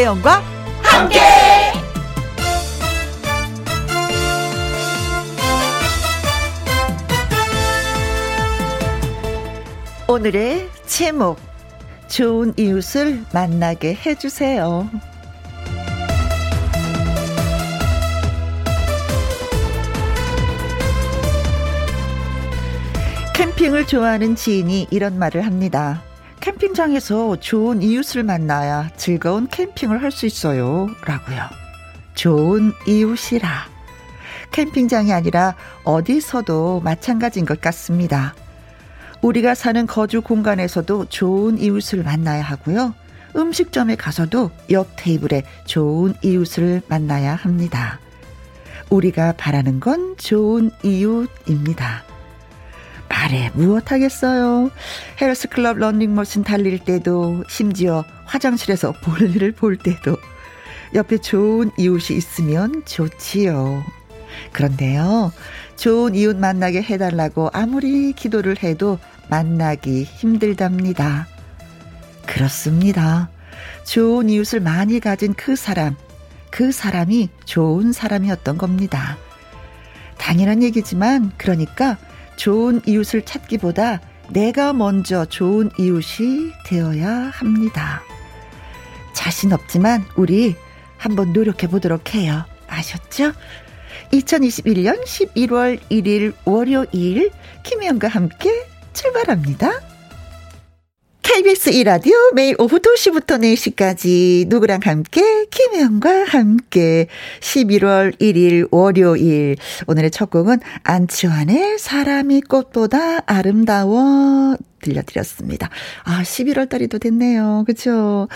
김혜영과 함께. 오늘의 제목 좋은 이웃을 만나게 해주세요. 캠핑을 좋아하는 지인이 이런 말을 합니다. 캠핑장에서 좋은 이웃을 만나야 즐거운 캠핑을 할 수 있어요. 라고요. 좋은 이웃이라. 캠핑장이 아니라 어디서도 마찬가지인 것 같습니다. 우리가 사는 거주 공간에서도 좋은 이웃을 만나야 하고요. 음식점에 가서도 옆 테이블에 좋은 이웃을 만나야 합니다. 우리가 바라는 건 좋은 이웃입니다. 말해 무엇 하겠어요. 헬스클럽 런닝머신 달릴 때도 심지어 화장실에서 볼일을 볼 때도 옆에 좋은 이웃이 있으면 좋지요. 그런데요, 좋은 이웃 만나게 해달라고 아무리 기도를 해도 만나기 힘들답니다. 그렇습니다. 좋은 이웃을 많이 가진 그 사람, 그 사람이 좋은 사람이었던 겁니다. 당연한 얘기지만, 그러니까 좋은 이웃을 찾기보다 내가 먼저 좋은 이웃이 되어야 합니다. 자신 없지만 우리 한번 노력해 보도록 해요. 아셨죠? 2021년 11월 1일 월요일 김혜영과 함께 출발합니다. KBS 이라디오 매일 오후 2시부터 4시까지 누구랑 함께? 김혜영과 함께. 11월 1일 월요일. 오늘의 첫 곡은 안치환의 사람이 꽃보다 아름다워 들려드렸습니다. 아, 11월 달이 또 됐네요. 그쵸?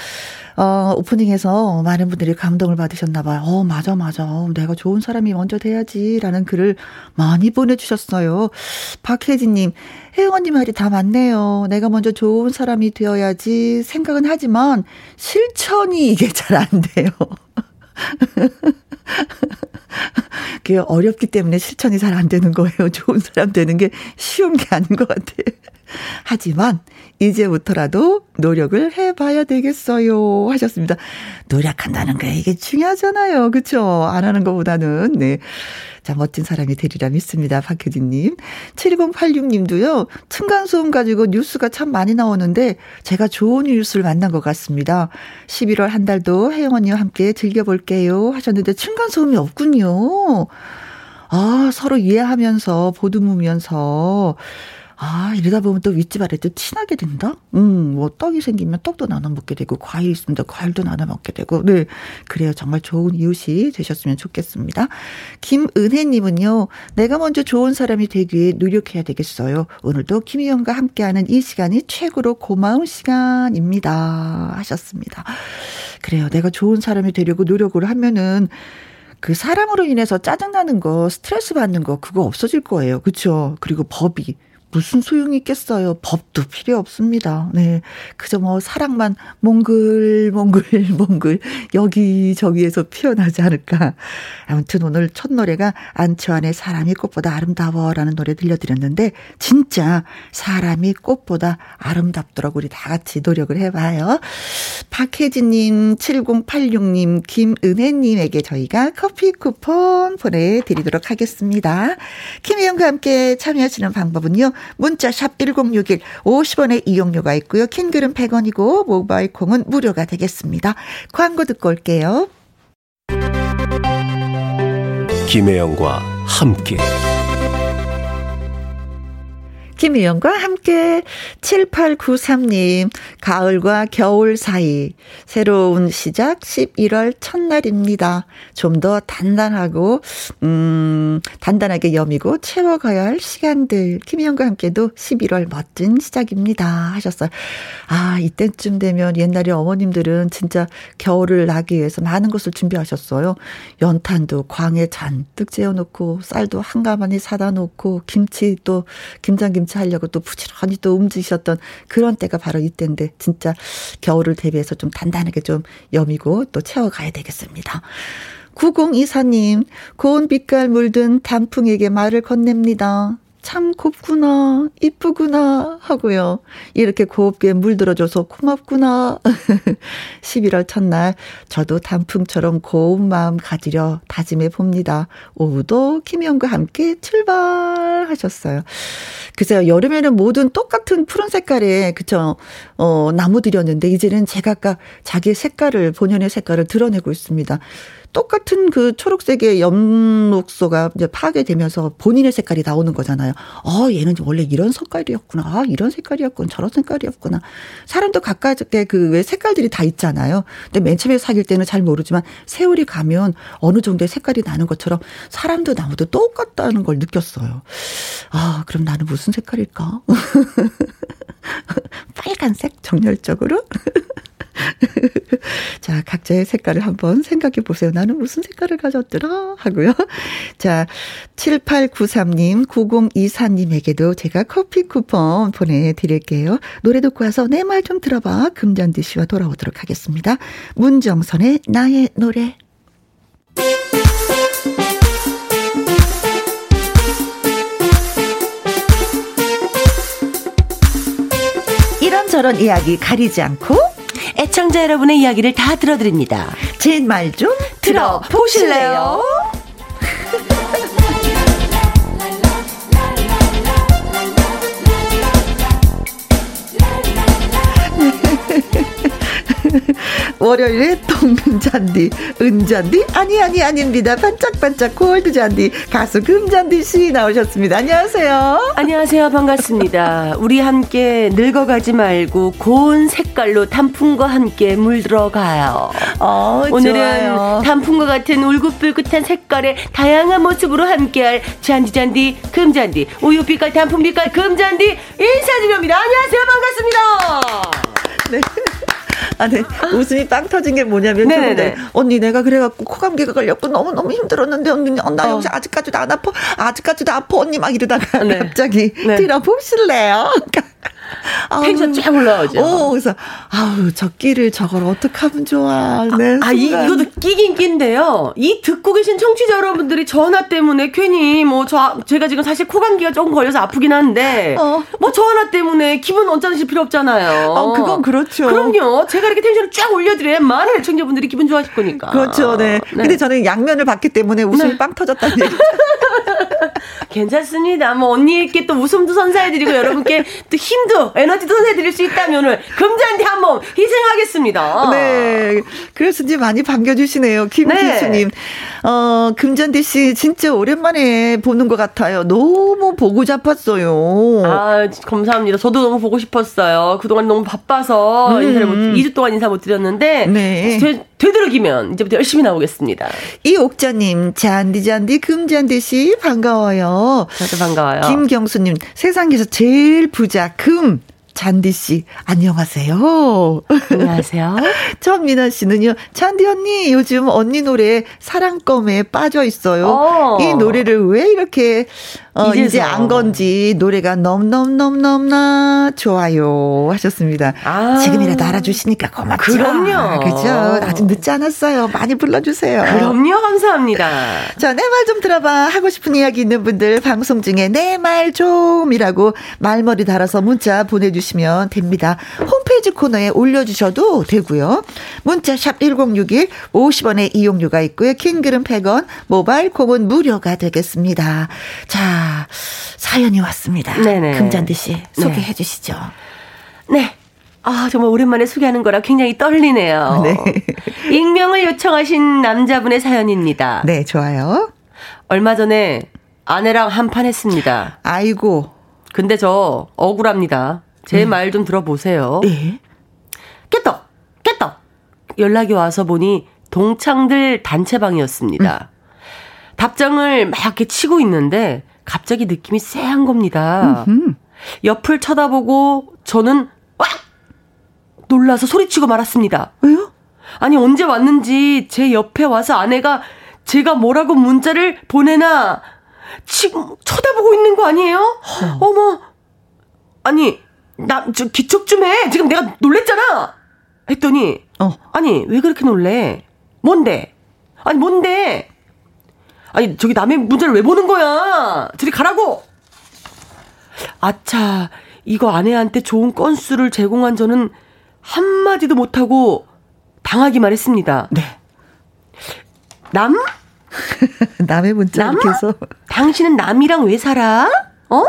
어, 오프닝에서 많은 분들이 감동을 받으셨나봐요. 어, 맞아, 맞아. 내가 좋은 사람이 먼저 돼야지. 라는 글을 많이 보내주셨어요. 박혜진님, 언니 말이 다 맞네요. 내가 먼저 좋은 사람이 되어야지 생각은 하지만 실천이 이게 잘 안 돼요. 그게 어렵기 때문에 실천이 잘 안 되는 거예요. 좋은 사람 되는 게 쉬운 게 아닌 것 같아요. 하지만 이제부터라도 노력을 해봐야 되겠어요. 하셨습니다. 노력한다는 게 이게 중요하잖아요. 그쵸? 안 하는 것보다는. 네. 자, 멋진 사람이 되리라 믿습니다. 박혜진님. 7086님도요, 층간소음 가지고 뉴스가 참 많이 나오는데, 제가 좋은 뉴스를 만난 것 같습니다. 11월 한 달도 혜영 언니와 함께 즐겨볼게요. 하셨는데, 층간소음이 없군요. 아, 서로 이해하면서, 보듬으면서, 아, 이러다 보면 또 윗집 아래집 친하게 된다? 음, 뭐 떡이 생기면 떡도 나눠 먹게 되고, 과일 있으면 또 과일도 나눠 먹게 되고, 네. 그래요. 정말 좋은 이웃이 되셨으면 좋겠습니다. 김은혜님은요, 내가 먼저 좋은 사람이 되기 위해 노력해야 되겠어요. 오늘도 김희영과 함께하는 이 시간이 최고로 고마운 시간입니다. 하셨습니다. 그래요. 내가 좋은 사람이 되려고 노력을 하면은, 그 사람으로 인해서 짜증나는 거, 스트레스 받는 거, 그거 없어질 거예요. 그쵸? 그리고 법이. 무슨 소용이 있겠어요. 법도 필요 없습니다. 네. 그저 뭐 사랑만 몽글, 몽글, 몽글 여기저기에서 피어나지 않을까. 아무튼 오늘 첫 노래가 안치환의 사람이 꽃보다 아름다워라는 노래 들려드렸는데 진짜 사람이 꽃보다 아름답더라고 우리 다 같이 노력을 해봐요. 박혜진님, 7086님, 김은혜님에게 저희가 커피 쿠폰 보내드리도록 하겠습니다. 김혜영과 함께 참여하시는 방법은요. 문자 샵 1061, 50원의 이용료가 있고요. 킹글은 100원이고 모바일 콩은 무료가 되겠습니다. 광고 듣고 올게요. 김혜영과 함께 김희영과 함께 7893님, 가을과 겨울 사이, 새로운 시작 11월 첫날입니다. 좀 더 단단하고, 음, 단단하게 여미고 채워가야 할 시간들. 김희영과 함께도 11월 멋진 시작입니다. 하셨어요. 아, 이때쯤 되면 옛날에 어머님들은 진짜 겨울을 나기 위해서 많은 것을 준비하셨어요. 연탄도 광에 잔뜩 재워놓고, 쌀도 한가마니 사다 놓고, 김치 또, 김장김치 하려고 또 부지런히 또 움직이셨던 그런 때가 바로 이때인데 진짜 겨울을 대비해서 좀 단단하게 좀 여미고 또 채워가야 되겠습니다. 9024님, 고운 빛깔 물든 단풍에게 말을 건넵니다. 참 곱구나, 이쁘구나 하고요. 이렇게 곱게 물들어줘서 고맙구나. 11월 첫날 저도 단풍처럼 고운 마음 가지려 다짐해 봅니다. 오후도 김희영과 함께 출발하셨어요. 글쎄요, 여름에는 모든 똑같은 푸른 색깔의, 그쵸, 어, 나무들이었는데, 이제는 제각각 자기 색깔을, 본연의 색깔을 드러내고 있습니다. 똑같은 그 초록색의 엽록소가 이제 파괴되면서 본인의 색깔이 나오는 거잖아요. 어, 얘는 원래 이런 색깔이었구나. 아, 이런 색깔이었구나. 저런 색깔이었구나. 사람도 각각의 그왜 색깔들이 다 있잖아요. 근데 맨 처음에 사귈 때는 잘 모르지만 세월이 가면 어느 정도의 색깔이 나는 것처럼 사람도 나무도 똑같다는 걸 느꼈어요. 아, 그럼 나는 무슨 색깔일까? 빨간색 정열적으로? 자, 각자의 색깔을 한번 생각해 보세요. 나는 무슨 색깔을 가졌더라? 하고요. 자, 7893님, 9024님에게도 제가 커피 쿠폰 보내드릴게요. 노래 듣고 와서 내 말 좀 들어봐. 금잔디 씨와 돌아오도록 하겠습니다. 문정선의 나의 노래. 이런저런 이야기 가리지 않고 애 청자 여러분의 이야기를 다 들어드립니다. 제 말 좀 들어보실래요? 월요일에 동금잔디, 은잔디? 아니, 아니, 아닙니다. 반짝반짝 골드잔디, 가수 금잔디 씨 나오셨습니다. 안녕하세요. 안녕하세요. 반갑습니다. 우리 함께 늙어가지 말고 고운 색깔로 단풍과 함께 물들어가요. 어, 오늘은 좋아요. 단풍과 같은 울긋불긋한 색깔의 다양한 모습으로 함께할 잔디잔디, 금잔디, 우유빛깔, 단풍빛깔, 금잔디 인사드립니다. 안녕하세요. 반갑습니다. 네. 아, 네. 웃음이 빵 터진 게 뭐냐면 네네 언니 내가 그래갖고 코감기가 걸렸고 너무 너무 힘들었는데 언니 어, 나 어. 여기서 아직까지도 안 아파 아직까지도 아파 언니 막 이러다가 네. 갑자기 네. 들어보실래요? 텐션 쫙 올라오죠. 오, 그래서 아우 저 끼를 저걸 어떻게 하면 좋아. 네, 아, 이, 이것도 끼긴 끼인데요. 이 듣고 계신 청취자 여러분들이 전화 때문에 괜히 뭐 저 제가 지금 사실 코 감기가 조금 걸려서 아프긴 한데 어. 뭐 전화 때문에 기분 언짢으실 필요 없잖아요. 어, 그건 그렇죠. 그럼요. 제가 이렇게 텐션을 쫙 올려드려야 많은 청자분들이 기분 좋아하실 거니까. 그렇죠. 네. 네. 근데 저는 양면을 받기 때문에 웃음이 네. 빵 터졌다는 얘기. 괜찮습니다. 뭐 언니께 또 웃음도 선사해드리고 여러분께 또 힘도 에너지도 선사해드릴 수 있다면 오늘 금잔디 한번 희생하겠습니다. 네. 그래서 이제 많이 반겨주시네요. 김기수님. 네. 어, 금잔디 씨 진짜 오랜만에 보는 것 같아요. 너무 보고 잡았어요. 아, 감사합니다. 저도 너무 보고 싶었어요. 그동안 너무 바빠서 음. 인사를 못, 2주 동안 인사 못 드렸는데. 네. 되, 되도록이면 이제부터 열심히 나오겠습니다. 이 옥자님, 잔디 잔디 금잔디 씨 반가워요. 저도 반가워요. 김경수님, 세상에서 제일 부자 금. 잔디 씨, 안녕하세요. 안녕하세요. 전민아 씨는요, 잔디 언니, 요즘 언니 노래 사랑껌에 빠져 있어요. 어. 이 노래를 왜 이렇게 어, 이제 안 건지 노래가 넘넘넘넘나 좋아요 하셨습니다. 아. 지금이라도 알아주시니까 고맙죠. 그럼요. 그죠. 아직 늦지 않았어요. 많이 불러주세요. 그럼요. 감사합니다. 자, 내 말 좀 들어봐. 하고 싶은 이야기 있는 분들 방송 중에 내 말 좀이라고 말머리 달아서 문자 보내주시면 됩니다. 홈페이지 코너에 올려주셔도 되고요. 문자 샵 1061, 50원의 이용료가 있고요. 킹글은 100원, 모바일 콩은 무료가 되겠습니다. 자, 사연이 왔습니다. 네네. 금잔디 씨 소개해 네. 주시죠. 네. 아, 정말 오랜만에 소개하는 거라 굉장히 떨리네요. 네. 익명을 요청하신 남자분의 사연입니다. 네, 좋아요. 얼마 전에 아내랑 한판 했습니다. 아이고. 근데 저 억울합니다. 제 말좀 음. 들어보세요. 예. 깨떡! 깨떡! 연락이 와서 보니 동창들 단체방이었습니다. 음. 답장을 막 이렇게 치고 있는데 갑자기 느낌이 쎄한 겁니다. 음흠. 옆을 쳐다보고 저는 와! 놀라서 소리치고 말았습니다. 왜요? 아니 언제 왔는지 제 옆에 와서 아내가 제가 뭐라고 문자를 보내나 지금 쳐다보고 있는 거 아니에요? 어. 머 아니 나 저 기척 좀 해. 지금 내가 놀랬잖아. 했더니 어. 아니 왜 그렇게 놀래? 뭔데? 아니 뭔데? 아니 저기 남의 문제를 왜 보는 거야? 저리 가라고. 아차, 이거 아내한테 좋은 건수를 제공한 저는 한 마디도 못하고 당하기만 했습니다. 네. 남? 남의 문자 남? 이렇서 당신은 남이랑 왜 살아? 어?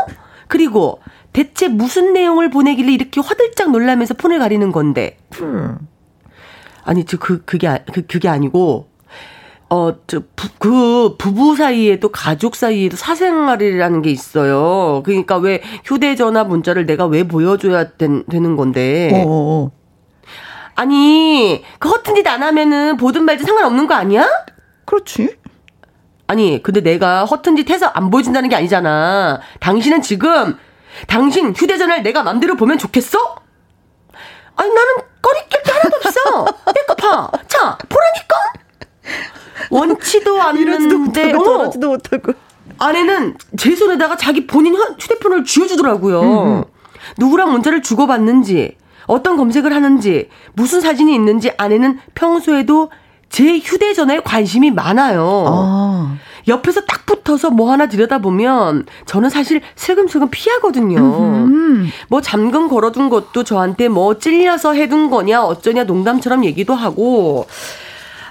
그리고 대체 무슨 내용을 보내길래 이렇게 화들짝 놀라면서 폰을 가리는 건데? 음. 아니, 저, 그, 그게, 아, 그, 그게 아니고, 어, 저, 부, 그, 부부 사이에도 가족 사이에도 사생활이라는 게 있어요. 그러니까 왜 휴대전화 문자를 내가 왜 보여줘야 된, 되는 건데. 어어. 어. 아니, 그 허튼 짓 안 하면은 보든 말든 상관없는 거 아니야? 그렇지. 아니, 근데 내가 허튼 짓 해서 안 보여준다는 게 아니잖아. 당신은 지금, 당신 휴대전화를 내가 맘대로 보면 좋겠어? 아니, 나는 꺼리낄 게 하나도 없어. 빼고파. 자, 보라니까? 원치도 않는데, 떨어지도 못하고. 아내는 제 손에다가 자기 본인 휴대폰을 쥐어주더라고요. 음. 누구랑 문자를 주고받는지, 어떤 검색을 하는지, 무슨 사진이 있는지 아내는 평소에도 제 휴대전화에 관심이 많아요. 아. 옆에서 딱 붙어서 뭐 하나 들여다보면 저는 사실 슬금슬금 피하거든요. 음흠. 뭐 잠금 걸어둔 것도 저한테 뭐 찔려서 해둔 거냐 어쩌냐 농담처럼 얘기도 하고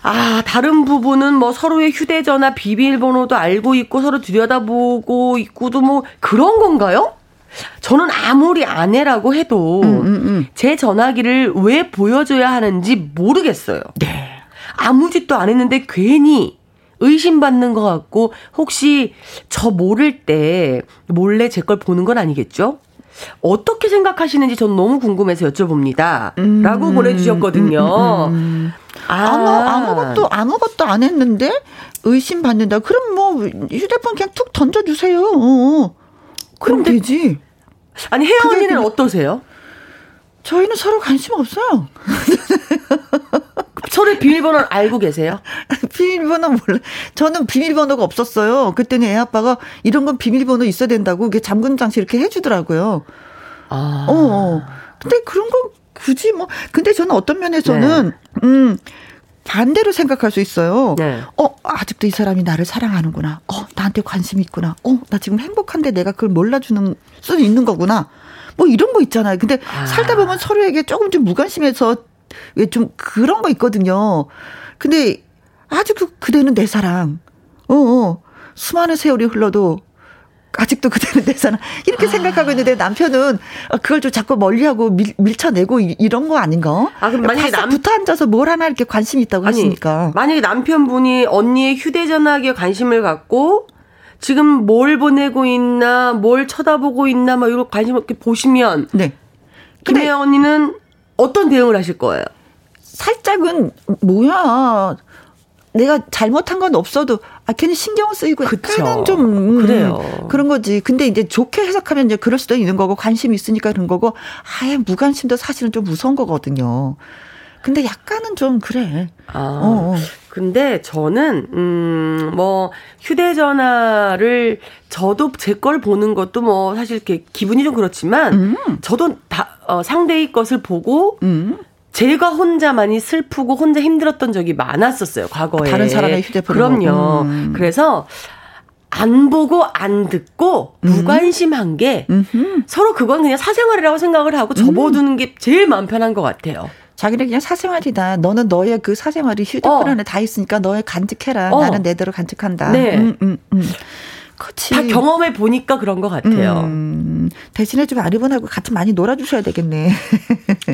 아, 다른 부분은 뭐 서로의 휴대전화 비밀번호도 알고 있고 서로 들여다보고 있고도 뭐 그런 건가요? 저는 아무리 아내라고 해도 음, 음, 음. 제 전화기를 왜 보여줘야 하는지 모르겠어요. 네. 아무 짓도 안 했는데 괜히 의심받는 것 같고 혹시 저 모를 때 몰래 제 걸 보는 건 아니겠죠? 어떻게 생각하시는지 전 너무 궁금해서 여쭤봅니다. 음, 라고 보내주셨거든요. 음, 음, 음. 아. 아무, 아무것도, 아무것도 안 했는데 의심받는다. 그럼 뭐 휴대폰 그냥 툭 던져주세요. 어. 그럼 되지. 아니, 혜영 언니는 어떠세요? 저희는 서로 관심 없어요. 서로의 비밀번호를 알고 계세요? 비밀번호 몰라. 저는 비밀번호가 없었어요. 그때는 애 아빠가 이런 건 비밀번호 있어야 된다고 이게 잠금 장치 이렇게 해주더라고요. 아. 어, 어. 근데 그런 건 굳이 뭐. 근데 저는 어떤 면에서는 네. 음. 반대로 생각할 수 있어요. 네. 어, 아직도 이 사람이 나를 사랑하는구나. 어, 나한테 관심이 있구나. 어, 나 지금 행복한데 내가 그걸 몰라주는 수도 있는 거구나. 뭐 이런 거 있잖아요. 근데 아. 살다 보면 서로에게 조금 좀 무관심해서 왜 좀 그런 거 있거든요. 근데 아직도 그대는 내 사랑. 어, 어. 수많은 세월이 흘러도 아직도 그대는 내 사랑. 이렇게 아. 생각하고 있는데 남편은 그걸 좀 자꾸 멀리하고 밀, 밀쳐내고 이 런 거 아닌가? 아, 그럼 만약에 남 붙어 앉아서 뭘 하나 이렇게 관심 있다고 아니, 하시니까. 만약에 남편분이 언니의 휴대전화기에 관심을 갖고 지금 뭘 보내고 있나, 뭘 쳐다보고 있나, 막 이런 관심 없게 보시면. 네. 김혜영 언니는 어떤 대응을 하실 거예요? 살짝은, 뭐야. 내가 잘못한 건 없어도 아 걔는 신경 쓰이고 약간은 좀 음, 그래요. 그런 거지. 근데 이제 좋게 해석하면 이제 그럴 수도 있는 거고 관심 있으니까 그런 거고 아예 무관심도 사실은 좀 무서운 거거든요. 근데 약간은 좀 그래. 아. 어, 어. 근데 저는 음 뭐 휴대전화를 저도 제 걸 보는 것도 뭐 사실 이렇게 기분이 좀 그렇지만 음. 저도 다 어, 상대의 것을 보고 음. 제가 혼자 많이 슬프고 혼자 힘들었던 적이 많았었어요 과거에 다른 사람의 휴대폰 그럼요. 음. 그래서 안 보고 안 듣고 음. 무관심한 게 음흠. 서로 그건 그냥 사생활이라고 생각을 하고 접어두는 게 제일 마음 편한 것 같아요. 자기는 그냥 사생활이다. 너는 너의 그 사생활이 휴대폰 어. 안에 다 있으니까 너의 간직해라. 어. 나는 내대로 간직한다. 네. 음, 음, 음. 그치. 다 경험해 보니까 그런 것 같아요. 음, 대신에 좀 아리분하고 같이 많이 놀아주셔야 되겠네.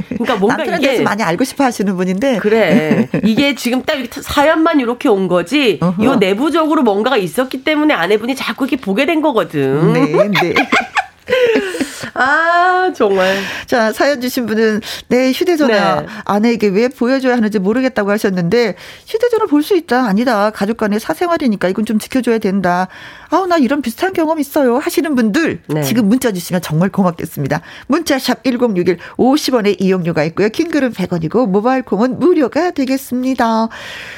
그러니까 뭔가 이게 대해서 많이 알고 싶어 하시는 분인데. 그래. 이게 지금 딱 사연만 이렇게 온 거지. 이 내부적으로 뭔가가 있었기 때문에 아내분이 자꾸 이렇게 보게 된 거거든. 네, 네. 아, 정말. 자, 사연 주신 분은 내 휴대전화 네. 아내에게 왜 보여줘야 하는지 모르겠다고 하셨는데 휴대전화 볼 수 있다. 아니다. 가족 간의 사생활이니까 이건 좀 지켜줘야 된다. 아우, 나 이런 비슷한 경험 있어요. 하시는 분들 네. 지금 문자 주시면 정말 고맙겠습니다. 문자샵 1061 50원의 이용료가 있고요. 킹글은 100원이고 모바일 콩은 무료가 되겠습니다.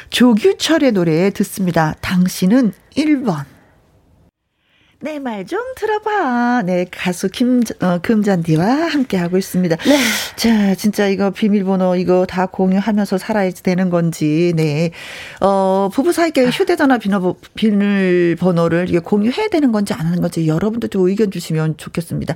조규철의 노래 듣습니다. 당신은 1번. 내 말 좀 들어봐. 네, 가수 김, 어, 금잔디와 함께하고 있습니다. 네. 자, 진짜 이거 비밀번호 이거 다 공유하면서 살아야 되는 건지, 네. 어, 부부 사이에 휴대전화 비밀번호를 이게 공유해야 되는 건지 안 하는 건지 여러분도 좀 의견 주시면 좋겠습니다.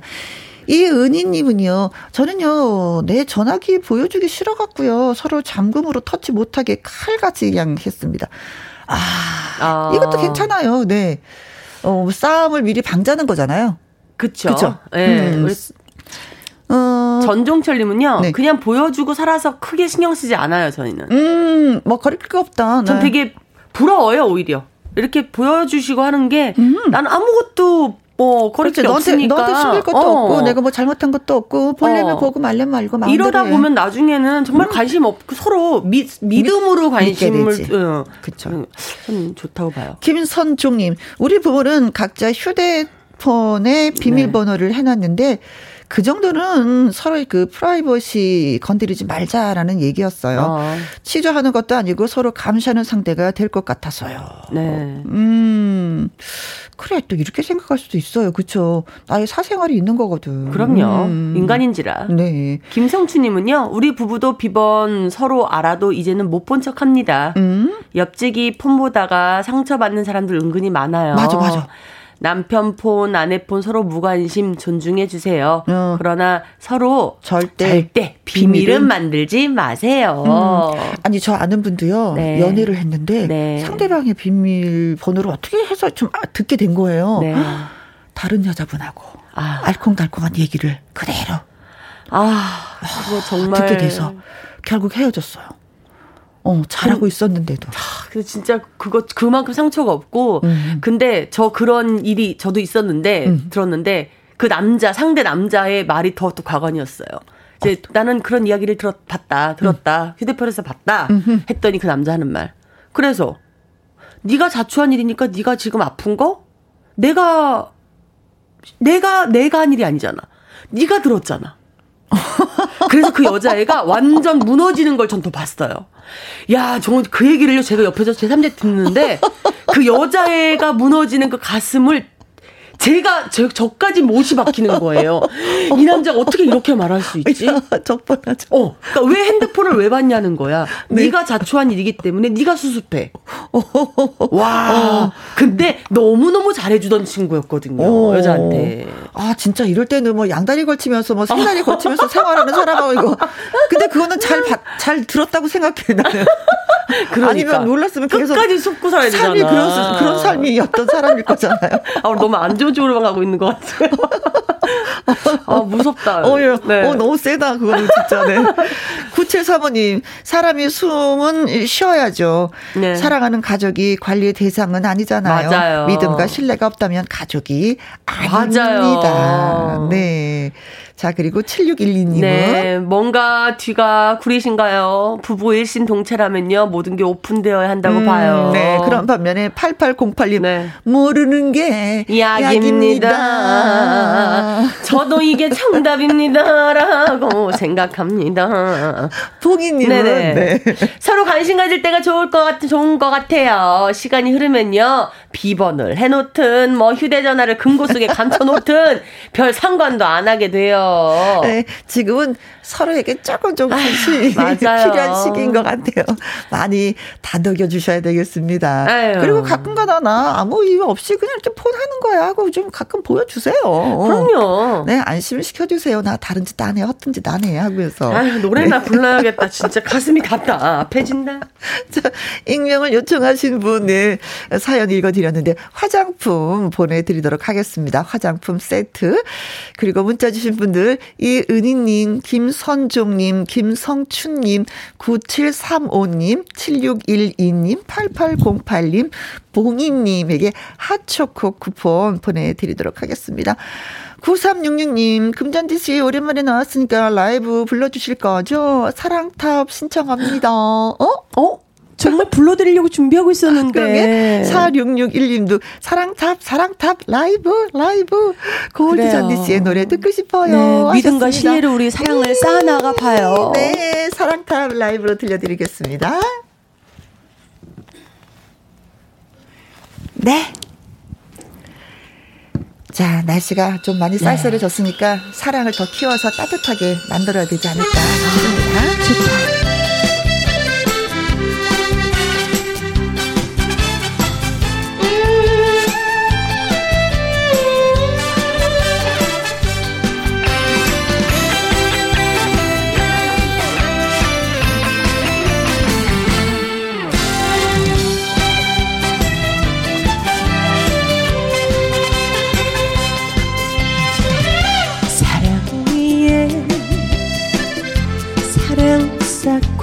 이은희님은요, 저는요, 내 전화기 보여주기 싫어갖고요, 서로 잠금으로 터치 못하게 칼같이 그냥 했습니다. 아, 아. 이것도 괜찮아요, 네. 어, 싸움을 미리 방자는 거잖아요. 그쵸. 그쵸. 예. 음. 어... 전종철님은요, 네. 그냥 보여주고 살아서 크게 신경 쓰지 않아요, 저희는. 음, 뭐, 거릴 게 없다. 네. 전 되게 부러워요, 오히려. 이렇게 보여주시고 하는 게, 음. 난 아무것도 뭐 그렇지 너한테 없으니까. 너한테 숨길 것도 어. 없고 내가 뭐 잘못한 것도 없고 볼래면 어. 보고 말래 말고 이러다 해. 보면 나중에는 정말 음. 관심 없고 서로 미, 믿음으로 관심을 어. 그렇죠. 전 좋다고 봐요. 김선종님 우리 부부는 각자 휴대폰에 비밀번호를 네. 해놨는데 그 정도는 서로의 그 프라이버시 건드리지 말자라는 얘기였어요. 어. 취조하는 것도 아니고 서로 감시하는 상대가 될 것 같아서요. 네. 음. 그래 또 이렇게 생각할 수도 있어요. 그렇죠. 나의 사생활이 있는 거거든. 그럼요. 음. 인간인지라. 네. 김성추님은요. 우리 부부도 비번 서로 알아도 이제는 못 본 척합니다. 음? 옆집이 폰 보다가 상처받는 사람들 은근히 많아요. 맞아 맞아. 남편 폰, 아내 폰 서로 무관심 존중해 주세요. 어. 그러나 서로 절대, 절대 비밀은, 비밀은 만들지 마세요. 음. 아니 저 아는 분도요. 네. 연애를 했는데 네. 상대방의 비밀 번호를 어떻게 해서 좀 아, 듣게 된 거예요. 네. 다른 여자분하고 아. 알콩달콩한 얘기를 그대로 아, 그거 정말 듣게 돼서 결국 헤어졌어요. 어, 잘하고 그, 있었는데도. 아, 그 진짜 그거 그만큼 상처가 없고 음. 근데 저 그런 일이 저도 있었는데 음. 들었는데 그 남자 상대 남자의 말이 더 또 과관이었어요. 이제 어. 나는 그런 이야기를 들었 봤다 들었다 음. 휴대폰에서 봤다 했더니 그 남자 하는 말. 그래서 네가 자초한 일이니까 네가 지금 아픈 거 내가 내가 내가 한 일이 아니잖아. 네가 들었잖아. 그래서 그 여자애가 완전 무너지는 걸전더 봤어요. 야, 저그 얘기를 제가 옆에서 제3자 듣는데 그 여자애가 무너지는 그 가슴을 제가 저, 저까지 못이 박히는 거예요. 이 남자가 어떻게 이렇게 말할 수 있지? 적반하죠. 어, 그러니까 왜 핸드폰을 왜 받냐는 거야. 네. 네가 자초한 일이기 때문에 네가 수습해. 와, 어. 근데 너무 너무 잘해주던 친구였거든요. 어. 여자한테. 아 진짜 이럴 때는 뭐 양다리 걸치면서 뭐 세 다리 걸치면서 생활하는 사람하고 이거. 근데 그거는 잘잘 들었다고 생각해 나는. 그러니까. 아니면 놀랐으면 계속 끝까지 숨고 살아야 되잖아. 삶이 그런 그런 삶이었던 사람일 거잖아요. 아, 너무 안 좋은 쪽으로만 가고 있는 것 같아요. 아, 무섭다. 어, 예. 네. 어, 너무 세다, 그거는 진짜. 네. 9735님, 사람이 숨은 쉬어야죠. 네. 사랑하는 가족이 관리의 대상은 아니잖아요. 맞아요. 믿음과 신뢰가 없다면 가족이 아닙니다. 맞아요. 네. 자, 그리고 7612님은. 네, 뭔가 뒤가 구리신가요? 부부 일신 동체라면요. 모든 게 오픈되어야 한다고 음, 봐요. 네, 그런 반면에 8808님. 네. 모르는 게 약입니다. 약입니다. 저도 이게 정답입니다. 라고 생각합니다. 봉이님은. 네. 서로 관심 가질 때가 좋을 것 같, 좋은 것 같아요. 시간이 흐르면요. 비번을 해놓든, 뭐 휴대전화를 금고 속에 감춰놓든, 별 상관도 안 하게 돼요. 네, 지금은 서로에게 조금 조금씩 필요한 시기인 것 같아요. 많이 다독여 주셔야 되겠습니다. 아유. 그리고 가끔가다 나 아무 이유 없이 그냥 이렇게 폰 하는 거야 하고 좀 가끔 보여주세요. 그럼요. 네, 안심을 시켜주세요. 나 다른 짓 안 해, 헛된 짓 안 해 하면서. 아 노래나 네. 불러야겠다. 진짜 가슴이 답답해진다. 자, 익명을 요청하신 분의 사연 읽어드렸는데 화장품 보내드리도록 하겠습니다. 화장품 세트. 그리고 문자 주신 분들 이은희님, 김 김선종님, 김성춘님, 9735님, 7612님, 8808님, 봉이님에게 핫초코 쿠폰 보내드리도록 하겠습니다. 9366님, 금잔디 씨 오랜만에 나왔으니까 라이브 불러주실 거죠? 사랑탑 신청합니다. 어? 어? 정말 불러드리려고 준비하고 있었는데. 4661님도 사랑탑, 사랑탑, 라이브, 라이브. 고울드 잔디 씨의 노래 듣고 싶어요. 네, 믿음과 신뢰로 우리 사랑을 네, 쌓아나가 봐요. 네, 사랑탑 라이브로 들려드리겠습니다. 네. 자, 날씨가 좀 많이 쌀쌀해졌으니까 네. 사랑을 더 키워서 따뜻하게 만들어야 되지 않을까 싶습니다. 좋죠.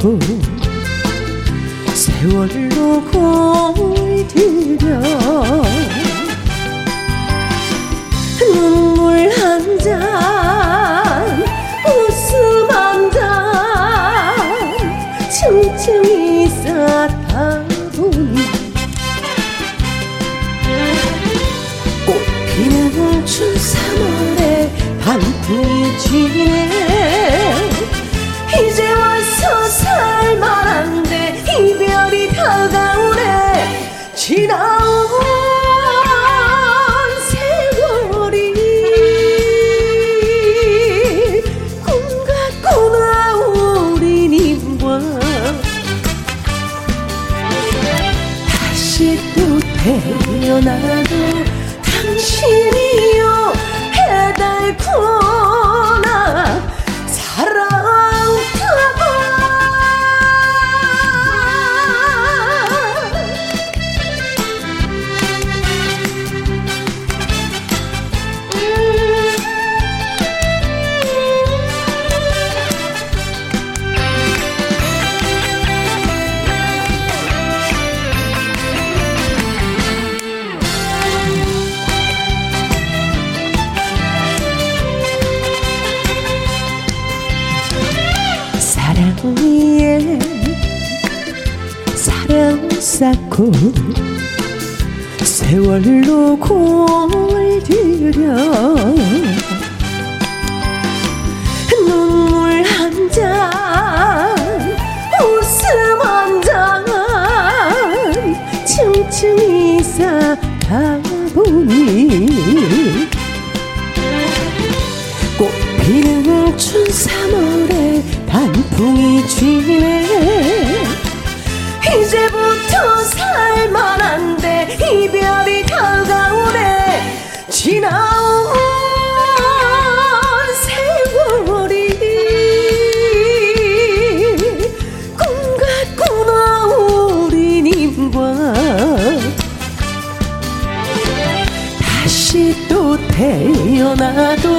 쌓고 세월로 공을 들여 눈물 한 잔 웃음 한 잔 층층이 쌓다 보니 꽃 피는 춘 3월에 밤풍이 지네 태어 쌓고 세월로 공을 들여 눈물 한 잔 웃음 한 잔 층층이 쌓다 보니. 꽃 피는 춘 3월에 단풍이 지네. 이제부터 살만한데 이별이 다가오네. 지나온 세월이 꿈 같구나 우리 님과 다시 또 태어나도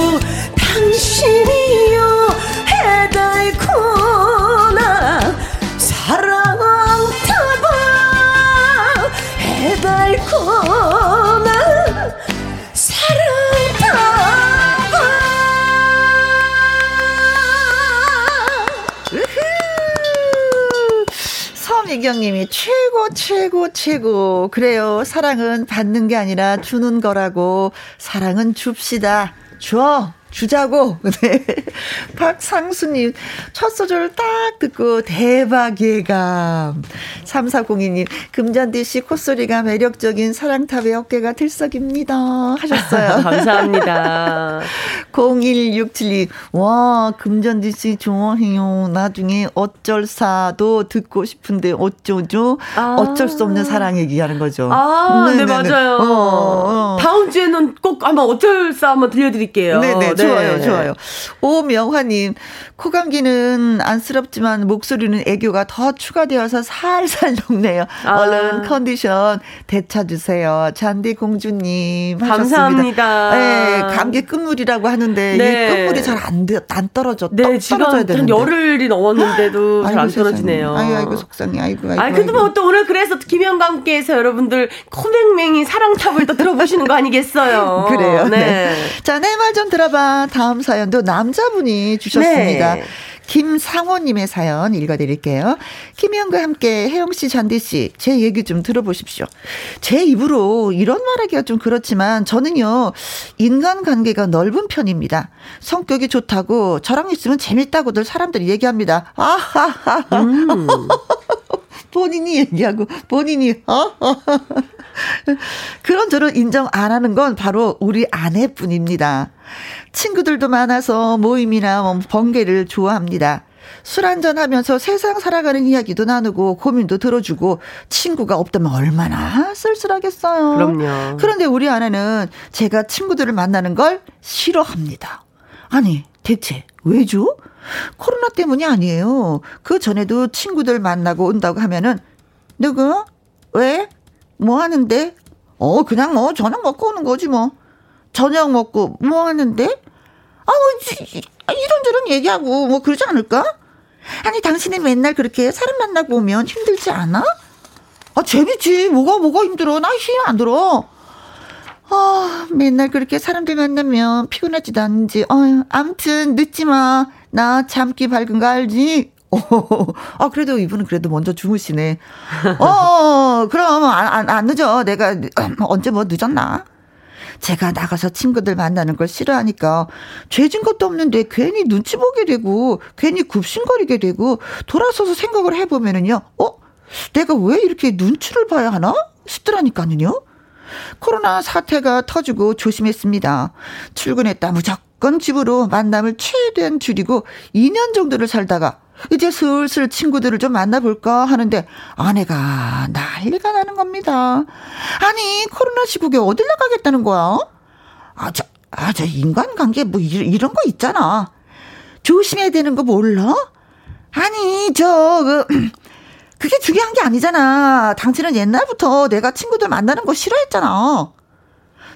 서미경님이 최고 최고 최고. 그래요. 사랑은 받는 게 아니라 주는 거라고. 사랑은 줍시다. 줘 주자고. 네. 박상수님, 첫 소절을 딱 듣고 대박 예감. 3402님, 금잔디 씨 콧소리가 매력적인 사랑탑의 어깨가 들썩입니다. 하셨어요. 감사합니다. 0167님, 와, 금잔디 씨 좋아해요. 나중에 어쩔사도 듣고 싶은데 어쩌죠? 아. 어쩔 수 없는 사랑 얘기하는 거죠. 아, 네네네. 네, 맞아요. 어, 어. 다음 주에는 꼭 아마 어쩔사 한번 들려드릴게요. 네네. 네. 좋아요, 좋아요. 오명화님, 코감기는 안쓰럽지만 목소리는 애교가 더 추가되어서 살살 녹네요. 아. 얼른 컨디션 되찾으세요. 잔디 공주님. 감사합니다. 네, 감기 끝물이라고 하는데 네. 이 끝물이 잘 안 안 떨어져. 네, 지금 한 열흘이 넘었는데도 잘 안 떨어지네요. 아이고, 아이고 속상해. 아이고, 아이고. 아, 그래도 뭐또 오늘 그래서 김현과 함께해서 여러분들 코맹맹이 사랑탑을 또 들어보시는 거 아니겠어요? 그래요. 네. 네. 자, 내 말 좀 들어봐. 다음 사연도 남자분이 주셨습니다. 네. 김상호님의 사연 읽어드릴게요. 김희영과 함께 혜영 씨, 잔디 씨, 제 얘기 좀 들어보십시오. 제 입으로 이런 말하기가 좀 그렇지만 저는요, 인간관계가 넓은 편입니다. 성격이 좋다고 저랑 있으면 재밌다고들 사람들이 얘기합니다. 아하하. 음. 본인이 얘기하고 본인이 어? 그런 저를 인정 안 하는 건 바로 우리 아내뿐입니다. 친구들도 많아서 모임이나 뭐 번개를 좋아합니다. 술 한잔 하면서 세상 살아가는 이야기도 나누고 고민도 들어주고 친구가 없다면 얼마나 쓸쓸하겠어요. 그럼요. 그런데 우리 아내는 제가 친구들을 만나는 걸 싫어합니다. 아니, 대체 왜죠? 코로나 때문이 아니에요. 그 전에도 친구들 만나고 온다고 하면은 누구? 왜? 뭐 하는데? 어, 그냥 뭐 저녁 먹고 오는 거지 뭐. 저녁 먹고 뭐 하는데? 아, 뭐, 이런저런 얘기하고 뭐 그러지 않을까? 아니, 당신이 맨날 그렇게 사람 만나고 오면 힘들지 않아? 아, 재밌지. 뭐가, 뭐가 힘들어. 나힘안 들어. 아, 맨날 그렇게 사람들 만나면 피곤하지도 않은지. 어, 암튼 늦지 마. 나 잠기 밝은 거 알지? 어, 아, 그래도 이분은 그래도 먼저 주무시네. 어, 그럼 안, 안, 안 늦어. 내가 언제 뭐 늦었나? 제가 나가서 친구들 만나는 걸 싫어하니까 죄진 것도 없는데 괜히 눈치 보게 되고 괜히 굽신거리게 되고 돌아서서 생각을 해보면은요. 어? 내가 왜 이렇게 눈치를 봐야 하나? 싶더라니까는요. 코로나 사태가 터지고 조심했습니다. 출근했다 무조건 집으로 만남을 최대한 줄이고 2년 정도를 살다가 이제 슬슬 친구들을 좀 만나볼까 하는데 아내가 난리가 나는 겁니다. 아니 코로나 시국에 어딜 나가겠다는 거야? 아, 저, 아, 저 인간관계 뭐 이런 거 있잖아. 조심해야 되는 거 몰라? 아니, 저, 그, 그게 중요한 게 아니잖아. 당신은 옛날부터 내가 친구들 만나는 거 싫어했잖아.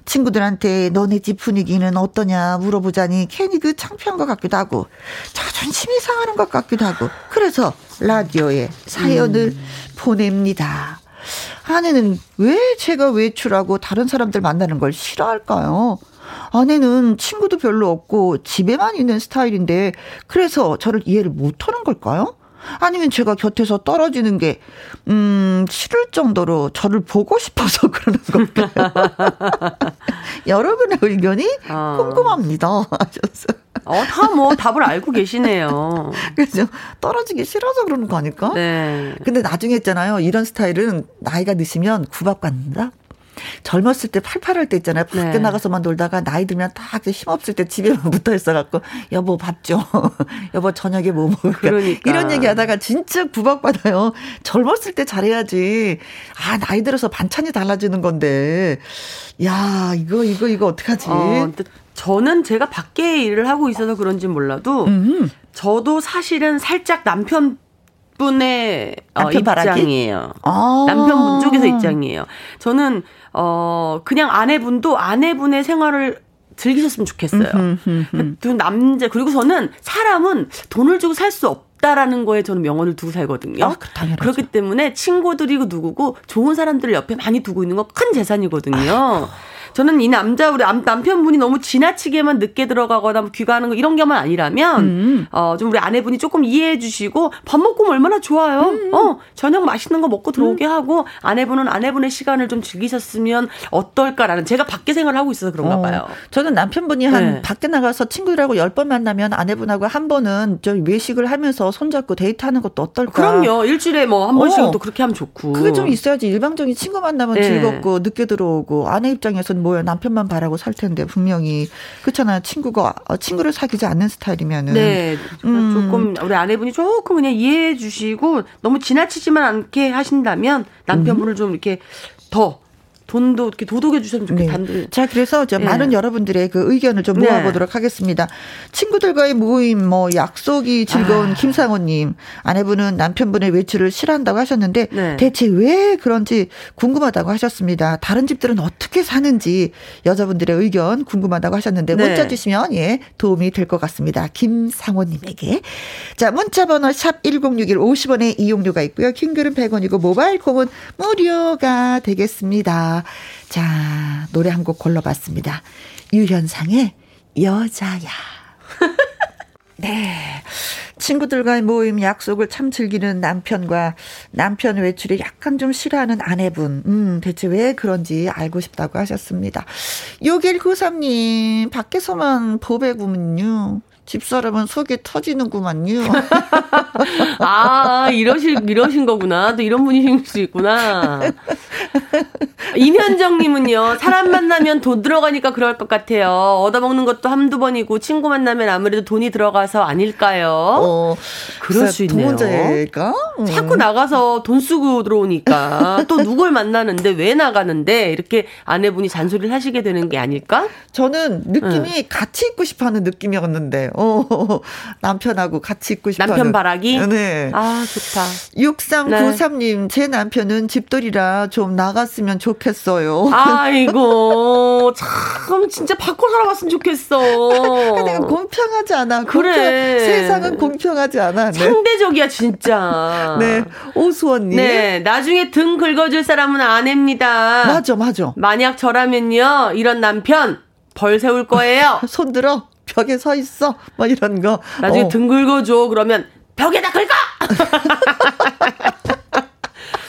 친구들한테 너네 집 분위기는 어떠냐 물어보자니 괜히 그 창피한 것 같기도 하고 자존심이 상하는 것 같기도 하고 그래서 라디오에 사연을 음. 보냅니다. 아내는 왜 제가 외출하고 다른 사람들 만나는 걸 싫어할까요? 아내는 친구도 별로 없고 집에만 있는 스타일인데 그래서 저를 이해를 못하는 걸까요? 아니면 제가 곁에서 떨어지는 게, 음, 싫을 정도로 저를 보고 싶어서 그러는 걸까요? 여러분의 의견이 어. 궁금합니다. 하셨어요. 어, 다 뭐 답을 알고 계시네요. 그죠. 떨어지기 싫어서 그러는 거 아닐까? 네. 근데 나중에 있잖아요. 이런 스타일은 나이가 드시면 구박받는다? 젊었을 때 팔팔할 때 있잖아요. 밖에 네. 나가서만 놀다가 나이 들면 딱 힘없을 때 집에만 붙어 있어갖고 여보 밥 줘. 여보 저녁에 뭐 먹을까. 그러니까. 이런 얘기 하다가 진짜 구박받아요. 젊었을 때 잘해야지. 아 나이 들어서 반찬이 달라지는 건데. 야 이거 이거 이거 어떡하지. 어, 저는 제가 밖에 일을 하고 있어서 그런지 몰라도 음. 저도 사실은 살짝 남편 분의 어, 입장이에요. 아~ 남편분 쪽에서 입장이에요. 저는 어 그냥 아내분도 아내분의 생활을 즐기셨으면 좋겠어요. 두 남자 그리고 저는 사람은 돈을 주고 살 수 없다라는 거에 저는 명언을 두고 살거든요. 아, 그렇기 때문에 친구들이고 누구고 좋은 사람들을 옆에 많이 두고 있는 거큰 재산이거든요. 아이고. 저는 이 남자 우리 남편분이 너무 지나치게만 늦게 들어가거나 뭐 귀가하는 거 이런 게만 아니라면 음. 어좀 우리 아내분이 조금 이해해 주시고 밥 먹고 면 얼마나 좋아요. 음. 어 저녁 맛있는 거 먹고 들어오게 음. 하고 아내분은 아내분의 시간을 좀 즐기셨으면 어떨까라는 제가 밖에 생활을 하고 있어서 그런가 어. 봐요. 저는 남편분이 한 네. 밖에 나가서 친구들하고 열 번 만나면 아내분하고 한 번은 저 외식을 하면서 손잡고 데이트하는 것도 어떨까? 그럼요. 일주일에 뭐 한 번씩은 어. 또 그렇게 하면 좋고. 그게 좀 있어야지 일방적인 친구 만나면 네. 즐겁고 늦게 들어오고 아내 입장에서 는 뭐야 남편만 바라고 살 텐데 분명히 그렇잖아요. 친구가 어, 친구를 사귀지 않는 스타일이면은 네 음. 조금 우리 아내분이 조금 그냥 이해해 주시고 너무 지나치지만 않게 하신다면 남편분을 음. 좀 이렇게 더 돈도 이렇게 도둑해 주셨으면 좋겠다. 네. 자, 그래서 저 네. 많은 여러분들의 그 의견을 좀 모아보도록 네. 하겠습니다. 친구들과의 모임, 뭐 약속이 즐거운 아. 김상호님, 아내분은 남편분의 외출을 싫어한다고 하셨는데 네. 대체 왜 그런지 궁금하다고 하셨습니다. 다른 집들은 어떻게 사는지 여자분들의 의견 궁금하다고 하셨는데 네. 문자 주시면 예 도움이 될 것 같습니다. 김상호님에게 자 문자 번호 샵 #1061 50원의 이용료가 있고요. 킹글은 100원이고 모바일 콩은 무료가 되겠습니다. 자, 노래 한 곡 골라봤습니다. 유현상의 여자야. 네. 친구들과의 모임 약속을 참 즐기는 남편과 남편 외출이 약간 좀 싫어하는 아내분. 음, 대체 왜 그런지 알고 싶다고 하셨습니다. 6193님, 밖에서만 보배구면요. 집사람은 속이 터지는구만요. 아, 이러실, 이러신 거구나. 또 이런 분이실 수 있구나. 임현정님은요, 사람 만나면 돈 들어가니까 그럴 것 같아요. 얻어먹는 것도 한두 번이고, 친구 만나면 아무래도 돈이 들어가서 아닐까요? 어, 그럴 수 있네요. 문제일까? 음. 자꾸 나가서 돈 쓰고 들어오니까, 또 누굴 만나는데, 왜 나가는데, 이렇게 아내분이 잔소리를 하시게 되는 게 아닐까? 저는 느낌이 응. 같이 있고 싶어 하는 느낌이었는데, 어, 남편하고 같이 있고 싶어 남편 바라기? 네. 아, 좋다. 6393님, 네. 제 남편은 집돌이라 좀 나갔으면 좋겠어요. 아이고, 참, 진짜 바꿔 살아봤으면 좋겠어. 내가 공평하지 않아. 그래. 공평, 세상은 공평하지 않아. 네. 상대적이야, 진짜. 네. 오수원님. 네. 나중에 등 긁어줄 사람은 아내입니다. 맞아, 맞아. 만약 저라면요, 이런 남편, 벌 세울 거예요. 손 들어. 벽에 서 있어. 뭐 이런 거. 나중에 어. 등 긁어줘. 그러면 벽에다 긁어!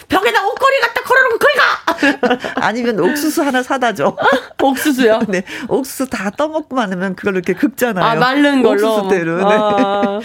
벽에다 옷걸이 갖다 걸어놓고 긁어! 아니면 옥수수 하나 사다 줘. 옥수수요? 네. 옥수수 다 떠먹고 많으면 그걸로 이렇게 긁잖아요. 아, 마른 걸로. 옥수수대로. 네. 아.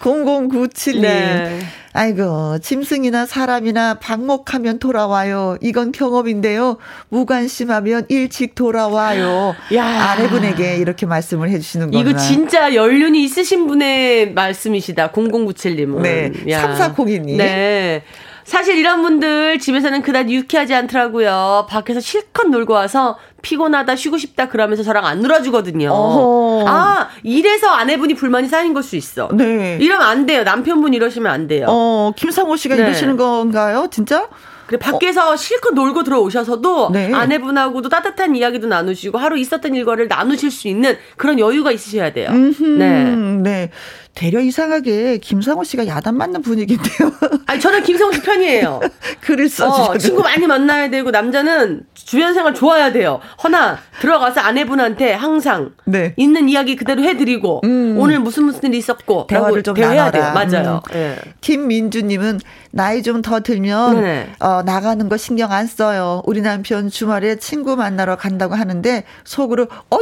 0097님. 네. 아이고, 짐승이나 사람이나 방목하면 돌아와요. 이건 경험인데요. 무관심하면 일찍 돌아와요. 야. 아내분에게 이렇게 말씀을 해주시는 거예요. 이거 진짜 연륜이 있으신 분의 말씀이시다. 0097님은. 네. 야. 3402님. 네. 사실 이런 분들 집에서는 그다지 유쾌하지 않더라고요. 밖에서 실컷 놀고 와서 피곤하다 쉬고 싶다 그러면서 저랑 안 놀아주거든요. 어허. 아 이래서 아내분이 불만이 쌓인 걸 수 있어. 네. 이러면 안 돼요. 남편분 이러시면 안 돼요. 어 김상호 씨가 네. 이러시는 건가요? 진짜? 그래 밖에서 어. 실컷 놀고 들어오셔서도 네. 아내분하고도 따뜻한 이야기도 나누시고 하루 있었던 일과를 나누실 수 있는 그런 여유가 있으셔야 돼요. 음흠, 네. 네. 되려 이상하게 김상호 씨가 야단 맞는 분위기인데요. 아니 저는 김상호 씨 편이에요. 글을 써주셔 어, 친구 많이 만나야 되고 남자는 주변 생활 좋아야 돼요. 허나 들어가서 아내분한테 항상 네. 있는 이야기 그대로 해드리고 음. 오늘 무슨 무슨 일이 있었고 대화를 좀 대화해야 돼요. 맞아요. 음. 네. 김민주님은 나이 좀 더 들면 네. 어, 나가는 거 신경 안 써요. 우리 남편 주말에 친구 만나러 간다고 하는데 속으로 어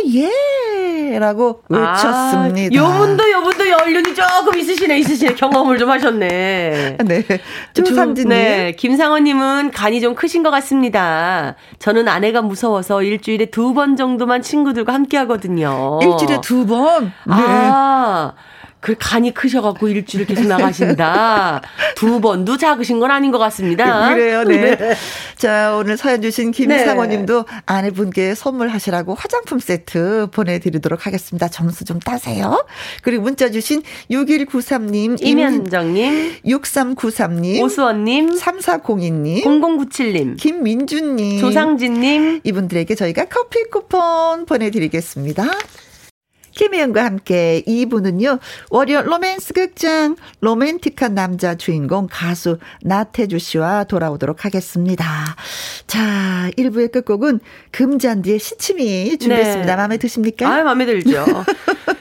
예라고 아, 외쳤습니다. 아, 요분도 요분도 연륜 이 조금 있으시네 있으시네 경험을 좀 하셨네. 네. 조상진님. 네. 김상원님은 간이 좀 크신 것 같습니다. 저는 아내가 무서워서 일주일에 두 번 정도만 친구들과 함께 하거든요. 일주일에 두 번? 네. 아. 그 간이 크셔갖고 일주일 계속 나가신다. 두 번도 작으신 건 아닌 것 같습니다. 그래요, 네. 네. 자, 오늘 사연 주신 김상원님도 네. 아내분께 선물하시라고 화장품 세트 보내드리도록 하겠습니다. 점수 좀 따세요. 그리고 문자 주신 6193님, 임현정님, 6393님, 오수원님, 3402님, 0097님, 김민주님, 조상진님, 이분들에게 저희가 커피 쿠폰 보내드리겠습니다. 김혜영과 함께 2부는요, 월요 로맨스 극장, 로맨틱한 남자 주인공 가수 나태주 씨와 돌아오도록 하겠습니다. 자, 1부의 끝곡은 금잔디의 시침이 준비했습니다. 네. 마음에 드십니까? 아, 마음에 들죠.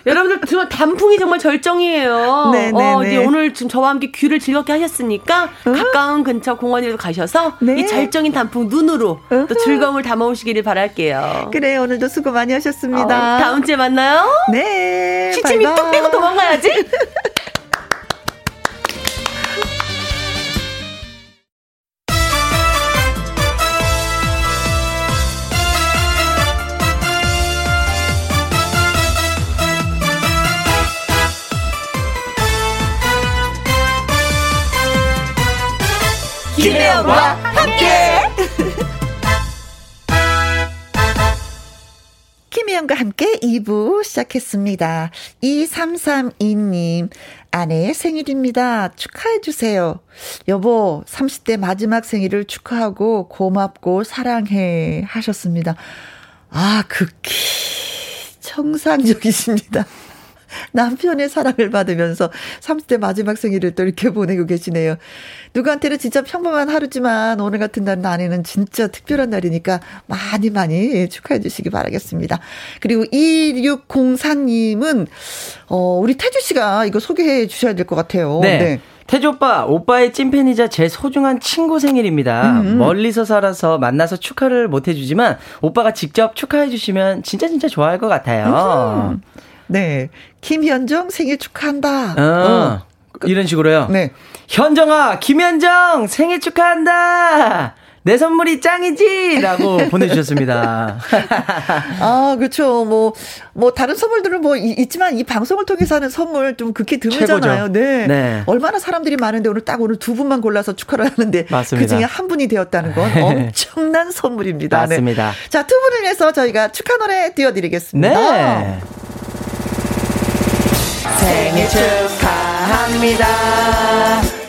여러분들 정말 단풍이 정말 절정이에요. 네, 네, 어, 네. 오늘 지금 저와 함께 귀를 즐겁게 하셨으니까 어? 가까운 근처 공원에도 가셔서 네. 이 절정인 단풍 눈으로 어? 또 즐거움을 담아오시기를 바랄게요. 그래 오늘도 수고 많이 하셨습니다. 어, 다음 주에 만나요. 네. 시침이 뚝 빼고 도망가야지. 김혜영과 함께. 김혜영과 함께 2부 시작했습니다. 2332님, 아내의 생일입니다. 축하해주세요. 여보, 30대 마지막 생일을 축하하고 고맙고 사랑해 하셨습니다. 아, 극히 정상적이십니다. 남편의 사랑을 받으면서 30대 마지막 생일을 또 이렇게 보내고 계시네요. 누구한테는 진짜 평범한 하루지만 오늘 같은 날은 아내는 진짜 특별한 날이니까 많이 많이 축하해 주시기 바라겠습니다. 그리고 2604님은, 어, 우리 태주 씨가 이거 소개해 주셔야 될 것 같아요. 네. 네. 태주 오빠, 오빠의 찐팬이자 제 소중한 친구 생일입니다. 음음. 멀리서 살아서 만나서 축하를 못 해주지만 오빠가 직접 축하해 주시면 진짜 진짜 좋아할 것 같아요. 음. 네. 김현정 생일 축하한다. 어. 어. 이런 식으로요. 네. 현정아, 김현정 생일 축하한다. 내 선물이 짱이지! 라고 보내주셨습니다. 아, 그렇죠. 뭐, 뭐, 다른 선물들은 뭐, 있지만 이 방송을 통해서 하는 선물 좀 극히 드물잖아요. 네. 네. 얼마나 사람들이 많은데 오늘 딱 오늘 두 분만 골라서 축하를 하는데. 맞습니다. 그 중에 한 분이 되었다는 건 엄청난 선물입니다. 네. 맞습니다. 네. 자, 두 분을 위해서 저희가 축하 노래 띄워드리겠습니다. 네. 생일 축하합니다.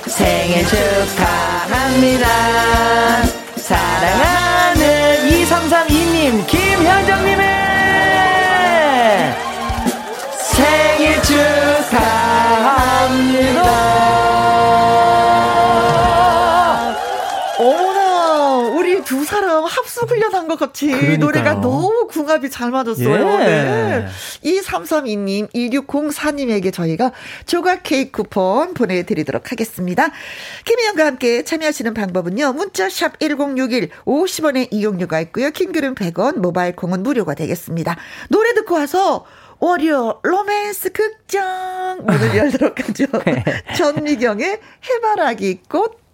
생일 축하합니다. 사랑하는 합숙 훈련한 것 같이 그러니까요. 노래가 너무 궁합이 잘 맞았어요. 예. 네. 2332님, 2604님에게 저희가 조각 케이크 쿠폰 보내드리도록 하겠습니다. 김희영과 함께 참여하시는 방법은요. 문자샵 1061 50원의 이용료가 있고요. 킹글은 100원, 모바일 콩은 무료가 되겠습니다. 노래 듣고 와서 월요 로맨스 극장 문을 열도록 하죠. 네. 전미경의 해바라기 꽃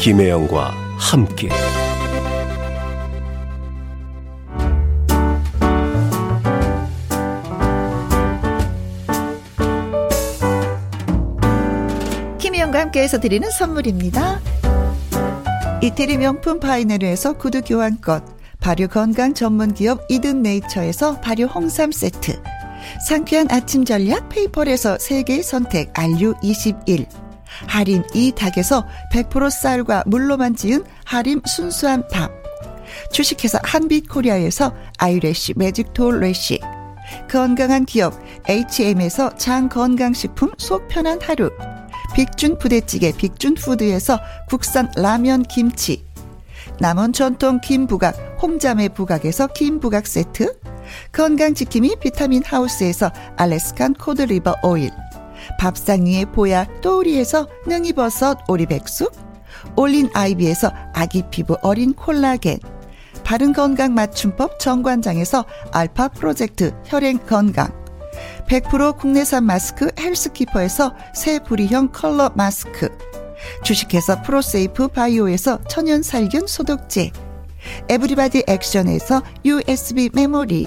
김혜영과 함께 김혜영과 함께해서 드리는 선물입니다. 이태리 명품 파이네르에서 구두 교환권 발효 건강 전문 기업 이든 네이처에서 발효 홍삼 세트 상쾌한 아침 전략 페이퍼에서 세계 선택 RU21 하림 이 닭에서 100% 쌀과 물로만 지은 하림 순수한 밥. 주식회사 한빛코리아에서 아이래쉬 매직톨 래쉬. 건강한 기업 H&M에서 장건강식품 속 편한 하루. 빅준 부대찌개 빅준푸드에서 국산 라면 김치. 남원 전통 김부각 홍자매 부각에서 김부각 세트. 건강지킴이 비타민 하우스에서 알래스칸 코드리버 오일. 밥상 위에 보야 또우리에서 능이버섯 오리백숙 올린 아이비에서 아기 피부 어린 콜라겐 바른 건강 맞춤법 정관장에서 알파 프로젝트 혈행 건강 100% 국내산 마스크 헬스키퍼에서 새 부리형 컬러 마스크 주식회사 프로세이프 바이오에서 천연 살균 소독제 에브리바디 액션에서 USB 메모리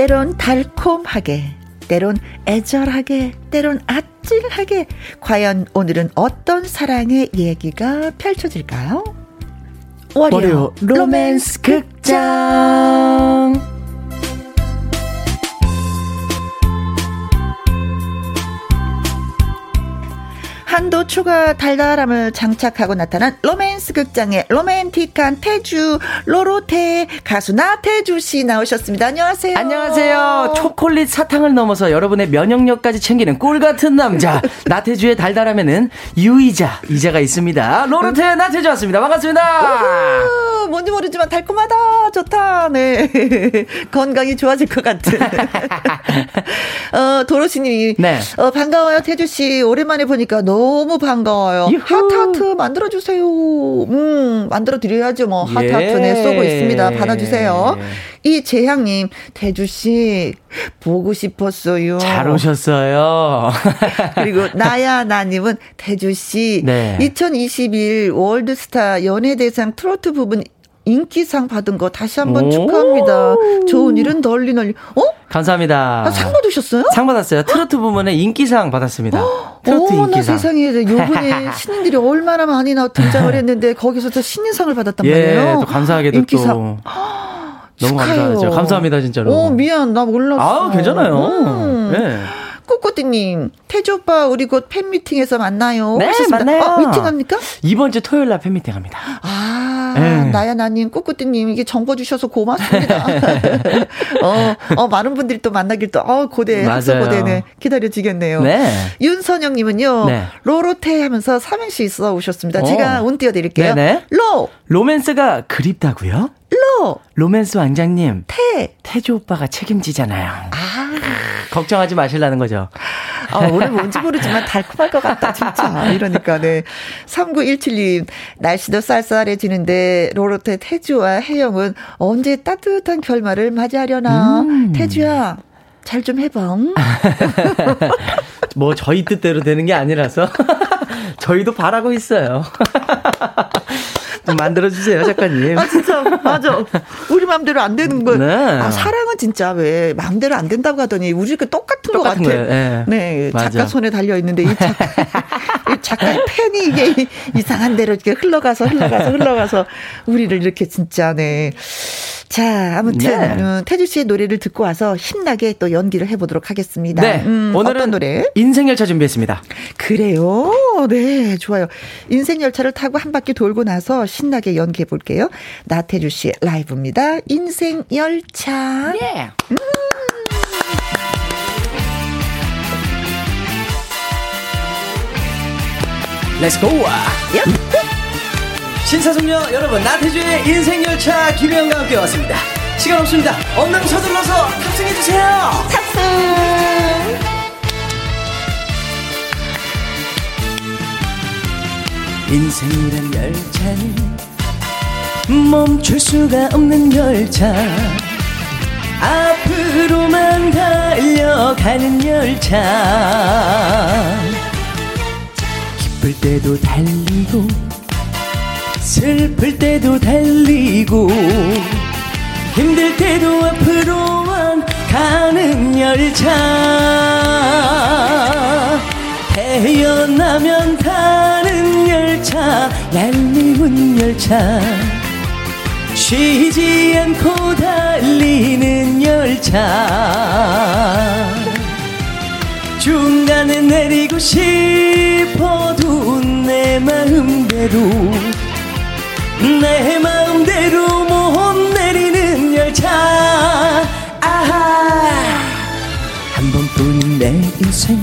때론 달콤하게, 때론 애절하게, 때론 아찔하게, 과연 오늘은 어떤 사랑의 얘기가 펼쳐질까요? 월요 로맨스 극장! 한도 추가 달달함을 장착하고 나타난 로맨스 극장의 로맨틱한 태주 로로테 가수 나태주 씨 나오셨습니다. 안녕하세요. 안녕하세요. 초콜릿 사탕을 넘어서 여러분의 면역력까지 챙기는 꿀 같은 남자 나태주의 달달함에는 유이자 이자가 있습니다. 로로테 나태주 왔습니다. 반갑습니다. 우후, 뭔지 모르지만 달콤하다 좋다. 네 건강이 좋아질 것 같은. 어 도로시님이 네. 어, 반가워요 태주 씨 오랜만에 보니까 너무 너무 반가워요. 유후. 하트 하트 만들어 주세요. 음, 만들어 드려야죠. 뭐 하트 예. 하트네 쏘고 있습니다. 받아 주세요. 이 재향님, 태주 씨 보고 싶었어요. 잘 오셨어요. 그리고 나야 나님은 태주 씨 네. 2021 월드스타 연예대상 트로트 부분 인기상 받은 거 다시 한번 축하합니다. 좋은 일은 널리 널리. 어? 감사합니다. 아, 상 받으셨어요? 상 받았어요. 트로트 부문에 인기상 받았습니다. 트로트 어머나 인기상. 세상에 요번에 신인들이 얼마나 많이 나 등장을 했는데 거기서 저 신인상을 받았단 예, 말이에요. 또 감사하게도 인기상. 또. 너무 축하해요. 감사하죠. 감사합니다, 진짜로. 어, 미안. 나 몰랐어. 아, 괜찮아요. 음. 네. 꼬꼬띠님, 태주 오빠, 우리 곧 팬미팅에서 만나요. 네, 하셨습니다. 만나요. 어, 미팅합니까? 이번 주 토요일 날 팬미팅 합니다. 아, 네. 나야나님, 꼬꼬띠님, 이게 정보 주셔서 고맙습니다. 어, 어, 많은 분들이 또 만나길 또, 어, 고대, 학습 고대네. 기다려지겠네요. 네. 윤선영님은요, 네. 로로테 하면서 삼행시 있어 오셨습니다. 어. 제가 운 띄워드릴게요. 네네. 로! 로맨스가 그립다고요? 로! 로맨스 왕장님. 태! 태조 오빠가 책임지잖아요. 아. 걱정하지 마실라는 거죠. 아, 오늘 뭔지 모르지만 달콤할 것 같다, 진짜. 이러니까, 네. 3917님, 날씨도 쌀쌀해지는데, 로로테 태주와 혜영은 언제 따뜻한 결말을 맞이하려나. 음. 태주야, 잘 좀 해봐. 뭐, 저희 뜻대로 되는 게 아니라서. 저희도 바라고 있어요. 좀 만들어주세요, 작가님. 아, 진짜, 맞아. 우리 마음대로 안 되는 거. 네. 아, 사랑은 진짜 왜 마음대로 안 된다고 하더니 우리 그 똑같은, 똑같은 것 같아. 네. 네. 작가 손에 달려있는데 이 작가, 이 작가의 펜이 이게 이상한 대로 이렇게 흘러가서 흘러가서 흘러가서 우리를 이렇게 진짜, 네. 자, 아무튼 네. 음, 태주 씨의 노래를 듣고 와서 신나게 또 연기를 해보도록 하겠습니다. 네. 음, 오늘은 노래? 인생 열차 준비했습니다. 그래요? 네, 좋아요. 인생 열차를 타고 한 바퀴 돌고 나서 신나게 연기해 볼게요. 나태주 씨 라이브입니다. 인생 열차. 네. 음. Let's go! 신사숙녀 여러분 나태주의 인생열차 김혜영과 함께 왔습니다 시간 없습니다 얼른 서둘러서 탑승해주세요 탑승 인생이란 열차는 멈출 수가 없는 열차. 앞으로만 달려가는 열차. 기쁠 때도 달리고 슬플 때도 달리고 힘들 때도 앞으로만 가는 열차. 태어나면 타는 열차 얄미운 열차. 쉬지 않고 달리는 열차. 중간에 내리고 싶어도 내 마음대로 내 마음대로 못 내리는 열차. 아하! 한 번뿐인 내 인생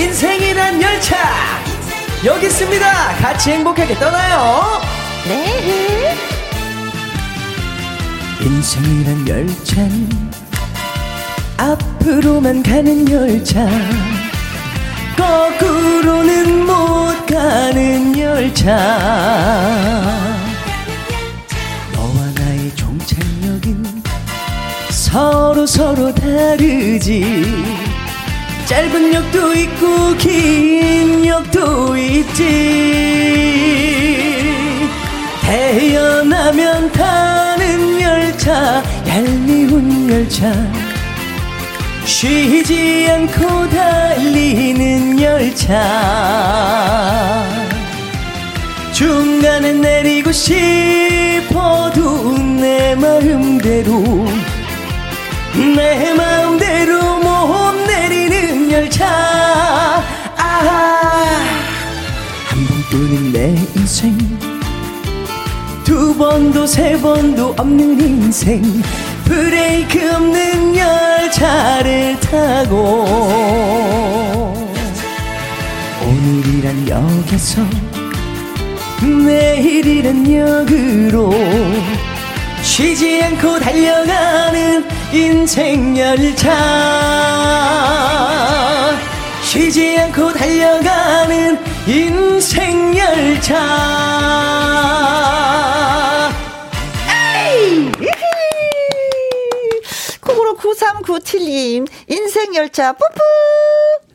인생이란 열차. 여기 있습니다. 같이 행복하게 떠나요. 네. 인생이란 열차는 앞으로만 가는 열차. 거꾸로는 못 가는 열차. 너와 나의 종착역은 서로 서로 다르지 짧은 역도 있고 긴 역도 있지. 태어나면 타는 열차 얄미운 열차. 쉬지 않고 달리는 열차. 중간에 내리고 싶어도 내 마음대로 내 마음대로 못 내리는 열차. 아, 한 번뿐인 내 인생. 두 번도 세 번도 없는 인생. 브레이크 없는 열차를 타고 오늘이란 역에서 내일이란 역으로 쉬지 않고 달려가는 인생 열차 쉬지 않고 달려가는 인생 열차 9997님, 인생 열차 뿌뿌!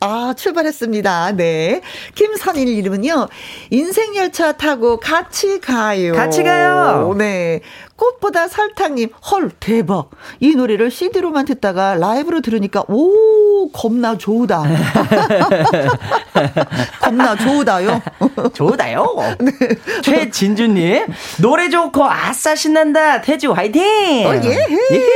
아, 출발했습니다. 네. 김선일 이름은요, 인생열차 타고 같이 가요. 같이 가요! 네. 꽃보다 설탕님, 헐, 대박. 이 노래를 CD로만 듣다가 라이브로 들으니까, 오, 겁나 좋다. 겁나 좋다요. 좋다요. 네. 최진주님, 노래 좋고 아싸 신난다. 태주 화이팅! 어, 예. 예.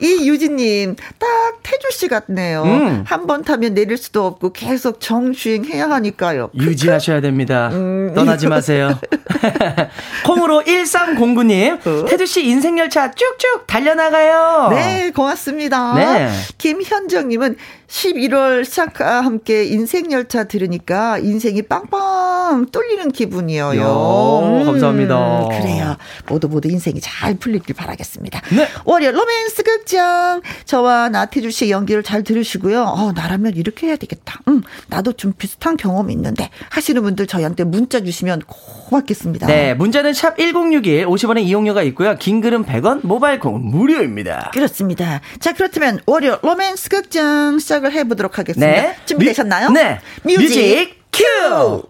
이 유진님, 딱 태주씨 같네요. 음. 한번 타면 내릴 수도 없고 계속 정주행해야 하니까요. 유지하셔야 됩니다. 음. 떠나지 마세요. 콩으로 1309님, 태주 씨 인생 열차 쭉쭉 달려나가요. 네, 고맙습니다. 네. 김현정님은 11월 시작과 함께 인생 열차 들으니까 인생이 빵빵 뚫리는 기분이에요. 음, 감사합니다. 그래요. 모두 모두 인생이 잘 풀리길 바라겠습니다. 네. 월요 로맨스 극장 저와 나태주 씨의 연기를 잘 들으시고요. 어, 나라면 이렇게 해야 되겠다. 음, 나도 좀 비슷한 경험이 있는데 하시는 분들 저희한테 문자 주시면 고맙겠습니다. 네, 문자는 샵 1061, 50원의 이용료가 있고요. 긴 글은 100원, 모바일 콩 무료입니다. 그렇습니다. 자, 그렇다면 월요 로맨스 극장 시작을 해보도록 하겠습니다. 네. 준비되셨나요? 네. Music, music cue!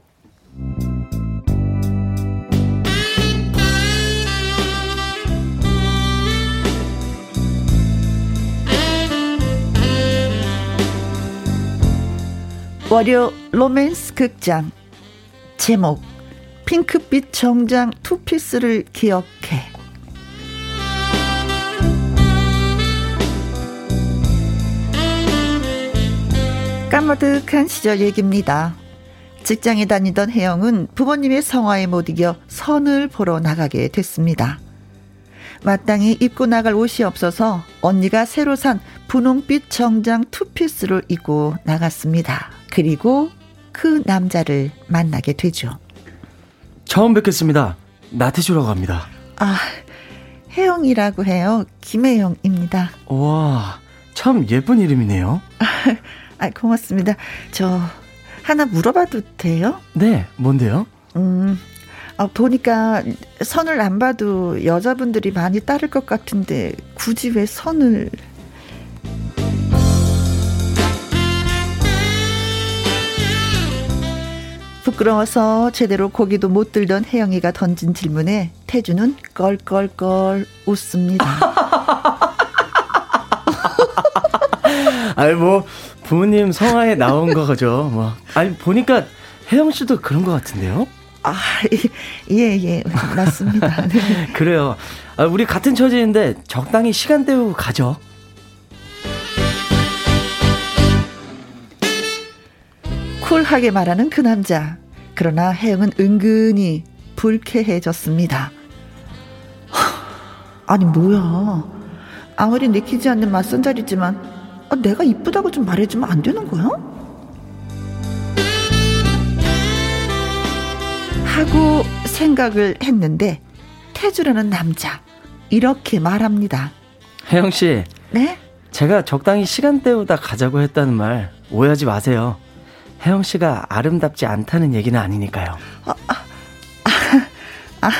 월요 로맨스 극장 제목 핑크빛 정장 투피스를 기억해 까마득한 시절 얘기입니다. 직장에 다니던 혜영은 부모님의 성화에 못 이겨 선을 보러 나가게 됐습니다. 마땅히 입고 나갈 옷이 없어서 언니가 새로 산 분홍빛 정장 투피스를 입고 나갔습니다. 그리고 그 남자를 만나게 되죠. 처음 뵙겠습니다. 나태주라고 합니다. 아, 혜영이라고 해요. 김혜영입니다. 와, 참 예쁜 이름이네요. 아, 고맙습니다. 저 하나 물어봐도 돼요? 네, 뭔데요? 음, 아, 보니까 선을 안 봐도 여자분들이 많이 따를 것 같은데 굳이 왜 선을 부끄러워서 제대로 고기도 못 들던 혜영이가 던진 질문에 태주는 껄껄껄 웃습니다. 아니 뭐 부모님 성화에 나온 거죠. 뭐 아니 보니까 혜영 씨도 그런 것 같은데요? 아, 예, 예, 맞습니다. 네. 그래요. 아, 우리 같은 처지인데 적당히 시간 때우고 가죠. 쿨하게 말하는 그 남자. 그러나 혜영은 은근히 불쾌해졌습니다. 아니 뭐야. 아무리 내키지 않는 맞선 자리지만 아, 내가 이쁘다고 좀 말해주면 안 되는 거야? 하고 생각을 했는데 태주라는 남자 이렇게 말합니다. 혜영 씨. 네? 제가 적당히 시간 때우다 가자고 했다는 말 오해하지 마세요. 혜영 씨가 아름답지 않다는 얘기는 아니니까요. 아, 아, 아, 아,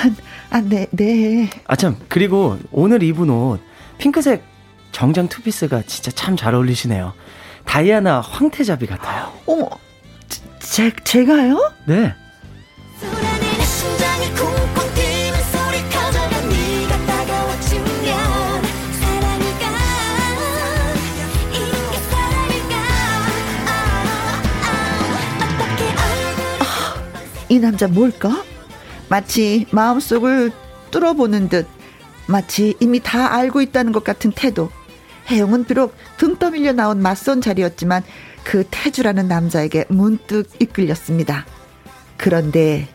아, 네, 네. 아, 참, 그리고 오늘 입은 옷, 핑크색 정장 투피스가 진짜 참 잘 어울리시네요. 다이아나 황태자비 같아요. 어머, 제, 제가요? 네. 이 남자 뭘까? 마치 마음속을 뚫어보는 듯 마치 이미 다 알고 있다는 것 같은 태도. 혜영은 비록 등 떠밀려 나온 맞선 자리였지만 그 태주라는 남자에게 문득 이끌렸습니다. 그런데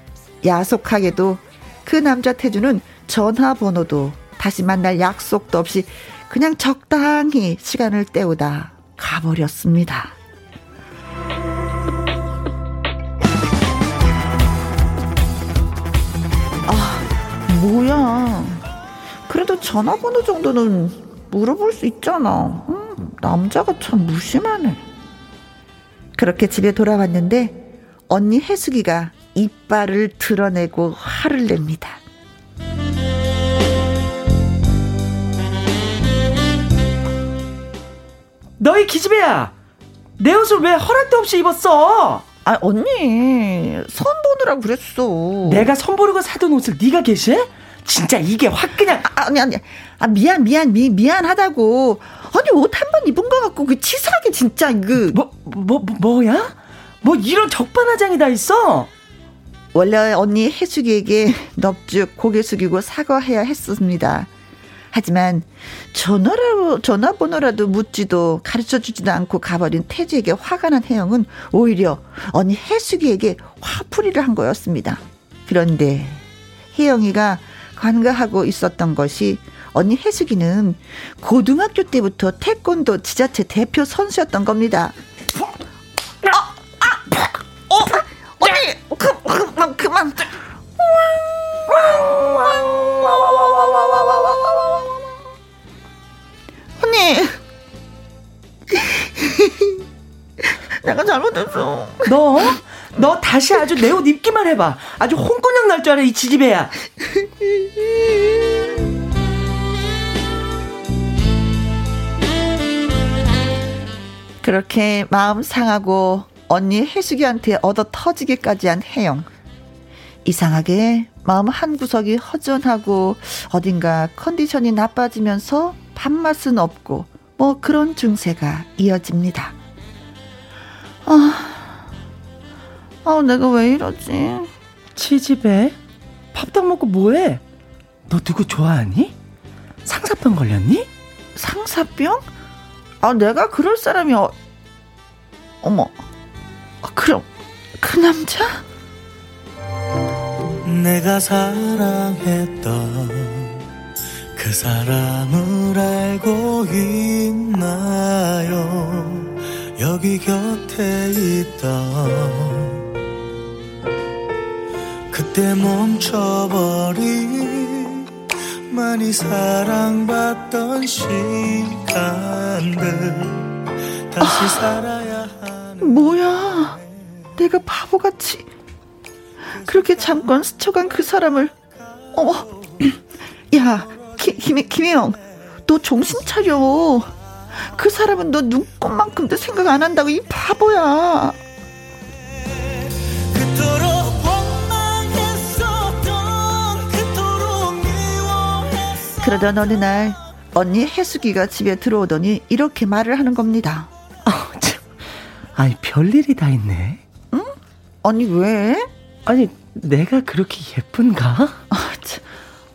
야속하게도 그 남자 태주는 전화번호도 다시 만날 약속도 없이 그냥 적당히 시간을 때우다 가버렸습니다. 뭐야. 그래도 전화번호 정도는 물어볼 수 있잖아. 음, 남자가 참 무심하네. 그렇게 집에 돌아왔는데 언니 혜숙이가 이빨을 드러내고 화를 냅니다. 너희 기집애야! 내 옷을 왜 허락도 없이 입었어? 아, 언니, 선 보느라고 그랬어. 내가 선 보르고 사둔 옷을 네가 계시해? 진짜 이게 확 그냥. 아, 아니, 아니. 아, 미안, 미안, 미, 미안하다고. 아니, 옷 한 번 입은 거 같고, 그 치사하게 진짜, 그. 뭐, 뭐, 뭐, 뭐야? 뭐 이런 적반하장이 다 있어? 원래 언니 해숙이에게 넙죽 고개 숙이고 사과해야 했습니다. 하지만 전화로 전화번호라도 묻지도 가르쳐 주지도 않고 가버린 태주에게 화가 난 혜영은 오히려 언니 해숙이에게 화풀이를 한 거였습니다. 그런데 혜영이가 관가하고 있었던 것이 언니 해숙이는 고등학교 때부터 태권도 지자체 대표 선수였던 겁니다. 아, 아, 어, 언니, 그, 그, 그만. 언니. 내가 잘못했어. 너? 너 다시 아주 내 옷 입기만 해봐. 아주 홍군형 날 줄 알아, 이 지지배야. 그렇게 마음 상하고 언니 혜숙이한테 얻어 터지기까지 한 혜영. 이상하게 마음 한 구석이 허전하고 어딘가 컨디션이 나빠지면서 밥맛은 없고 뭐 그런 증세가 이어집니다. 아, 아 내가 왜 이러지? 치집애? 밥도 먹고 뭐해? 너 누구 좋아하니? 상사병 걸렸니? 상사병? 아 내가 그럴 사람이 어, 어머 아, 그럼 그 남자? 내가 사랑했던 그 사람을 알고 있나요 여기 곁에 있던 그때 멈춰버린 많이 사랑받던 시간들. 다시 아, 살아야 하는 뭐야? 내가 바보같이. 그렇게 잠깐 스쳐간 그 사람을. 어머 야 김, 김혜영, 너 정신 차려. 그 사람은 너 눈꽃만큼도 생각 안 한다고 이 바보야. 그러던 어느 날 언니 해숙이가 집에 들어오더니 이렇게 말을 하는 겁니다. 아, 참. 아니 별일이 다 있네. 응? 언니 왜? 아니 내가 그렇게 예쁜가? 아, 참.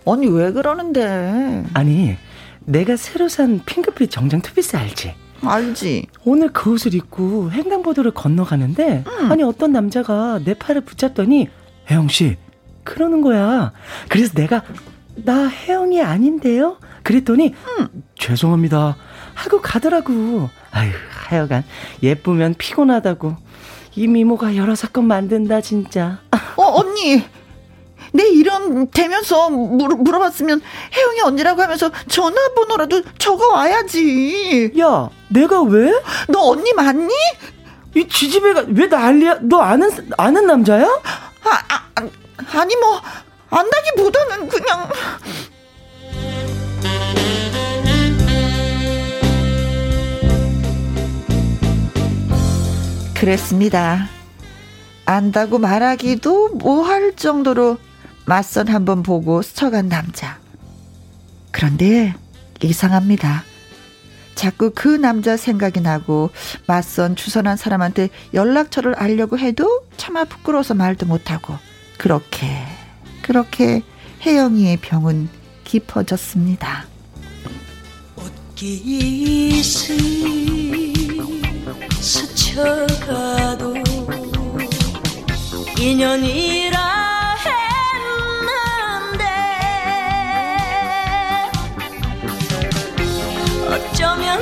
아니 왜 그러는데? 아니 내가 새로 산 핑크빛 정장 투피스 알지? 알지. 오늘 그 옷을 입고 횡단보도를 건너가는데 음. 아니 어떤 남자가 내 팔을 붙잡더니 혜영 씨 그러는 거야. 그래서 내가 나 혜영이 아닌데요? 그랬더니 음. 죄송합니다 하고 가더라고. 아유 하여간 예쁘면 피곤하다고 이 미모가 여러 사건 만든다 진짜. 어 언니 내 이름 대면서 물, 물어봤으면 혜영이 언니라고 하면서 전화번호라도 적어 와야지. 야, 내가 왜? 너 언니 맞니? 이 지지배가 왜 난리야? 너 아는 아는 남자야? 아, 아 아니 뭐 안다기보다는 그냥. 그랬습니다. 안다고 말하기도 뭐 할 정도로 맞선 한번 보고 스쳐간 남자. 그런데 이상합니다. 자꾸 그 남자 생각이 나고 맞선 주선한 사람한테 연락처를 알려고 해도 차마 부끄러워서 말도 못하고 그렇게 그렇게 혜영이의 병은 깊어졌습니다. 스쳐가도 인연이라 어쩌면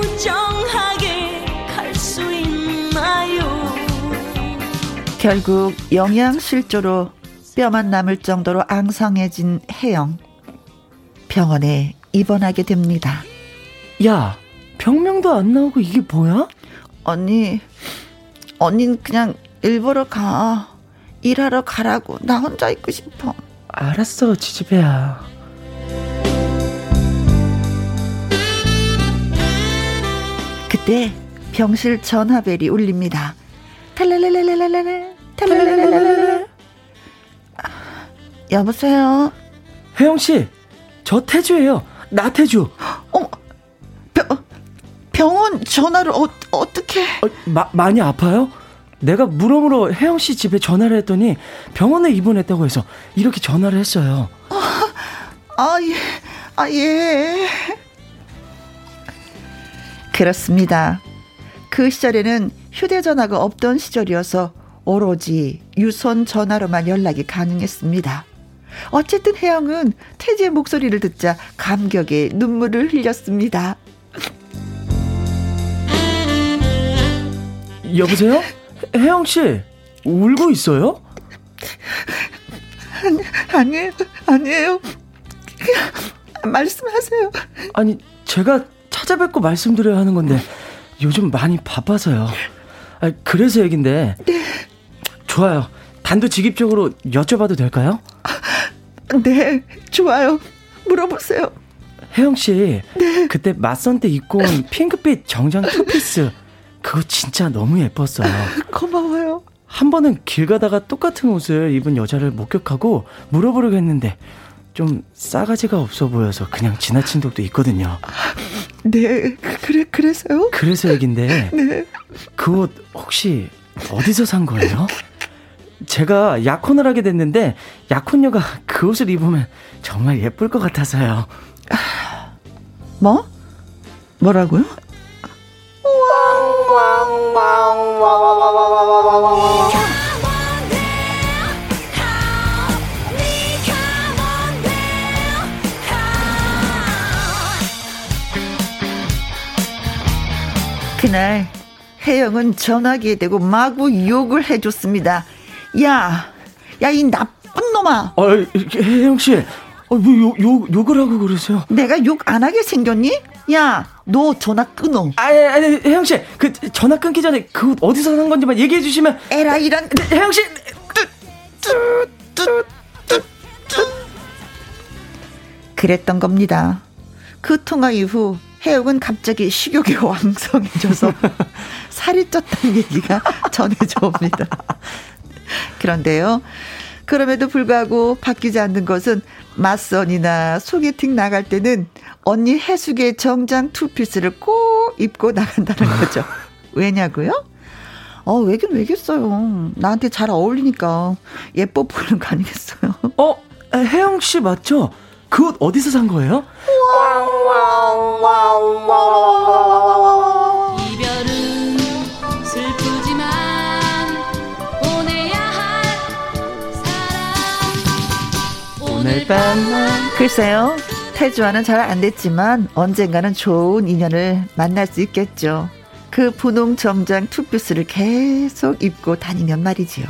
무정하게 갈 수 있나요? 결국 영양실조로 뼈만 남을 정도로 앙상해진 혜영. 병원에 입원하게 됩니다. 야, 병명도 안 나오고 이게 뭐야? 언니, 언니는 그냥 일부러 가. 일하러 가라고. 나 혼자 있고 싶어. 알았어, 지지배야. 그때 병실 전화벨이 울립니다. 탈랄랄랄랄랄랄 탈랄랄랄랄랄 여보세요. 혜영 씨, 저 태주예요. 나 태주. 어, 병, 병원 전화를 어, 어떻게? 어, 마, 많이 아파요? 내가 물어물어 혜영 씨 집에 전화를 했더니 병원에 입원했다고 해서 이렇게 전화를 했어요. 아, 아 예, 아 예. 그렇습니다. 그 시절에는 휴대전화가 없던 시절이어서 오로지 유선 전화로만 연락이 가능했습니다. 어쨌든 혜영은 태지의 목소리를 듣자 감격에 눈물을 흘렸습니다. 여보세요? 혜영 씨 울고 있어요? 아니, 아니에요, 아니에요. 말씀하세요. 아니 제가 찾아뵙고 말씀드려야 하는 건데 요즘 많이 바빠서요. 아, 그래서 얘긴데. 네. 좋아요. 단도직입적으로 여쭤봐도 될까요? 네, 좋아요. 물어보세요. 혜영 씨, 네. 그때 맞선 때 입고 온 핑크빛 정장 투피스 그거 진짜 너무 예뻤어요. 고마워요. 한 번은 길 가다가 똑같은 옷을 입은 여자를 목격하고 물어보려고 했는데 좀 싸가지가 없어 보여서 그냥 지나친 적도 있거든요. 네, 그래 그래서요? 그래서 얘긴데. 네. 그 옷 혹시 어디서 산 거예요? 제가 약혼을 하게 됐는데 약혼녀가 그 옷을 입으면 정말 예쁠 것 같아서요. 뭐? 뭐라고요? 그날 혜영은 전화기에 대고 마구 욕을 해줬습니다. 야, 야 이 나쁜 놈아. 아, 혜영 씨, 아, 왜 욕, 욕, 욕을 하고 그러세요? 내가 욕 안 하게 생겼니? 야, 너 전화 끊어. 아니, 아니, 혜영 씨, 그 전화 끊기 전에 그 어디서 산 건지만 얘기해 주시면. 에라 이런. 혜영 씨. 그랬던 겁니다. 그 통화 이후 해옥은 갑자기 식욕이 왕성해져서 살이 쪘다는 얘기가 전해져 옵니다. 그런데요. 그럼에도 불구하고 바뀌지 않는 것은 맞선이나 소개팅 나갈 때는 언니 해숙의 정장 투피스를 꼭 입고 나간다는 거죠. 왜냐고요? 어, 왜긴 왜겠어요. 나한테 잘 어울리니까 예뻐 보이는 거 아니겠어요? 어, 혜영 씨 맞죠? 그 옷 어디서 산 거예요? 오늘 밤만 글쎄요. 태주와는 잘 안 됐지만 언젠가는 좋은 인연을 만날 수 있겠죠. 그 분홍 정장 투피스를 계속 입고 다니면 말이지요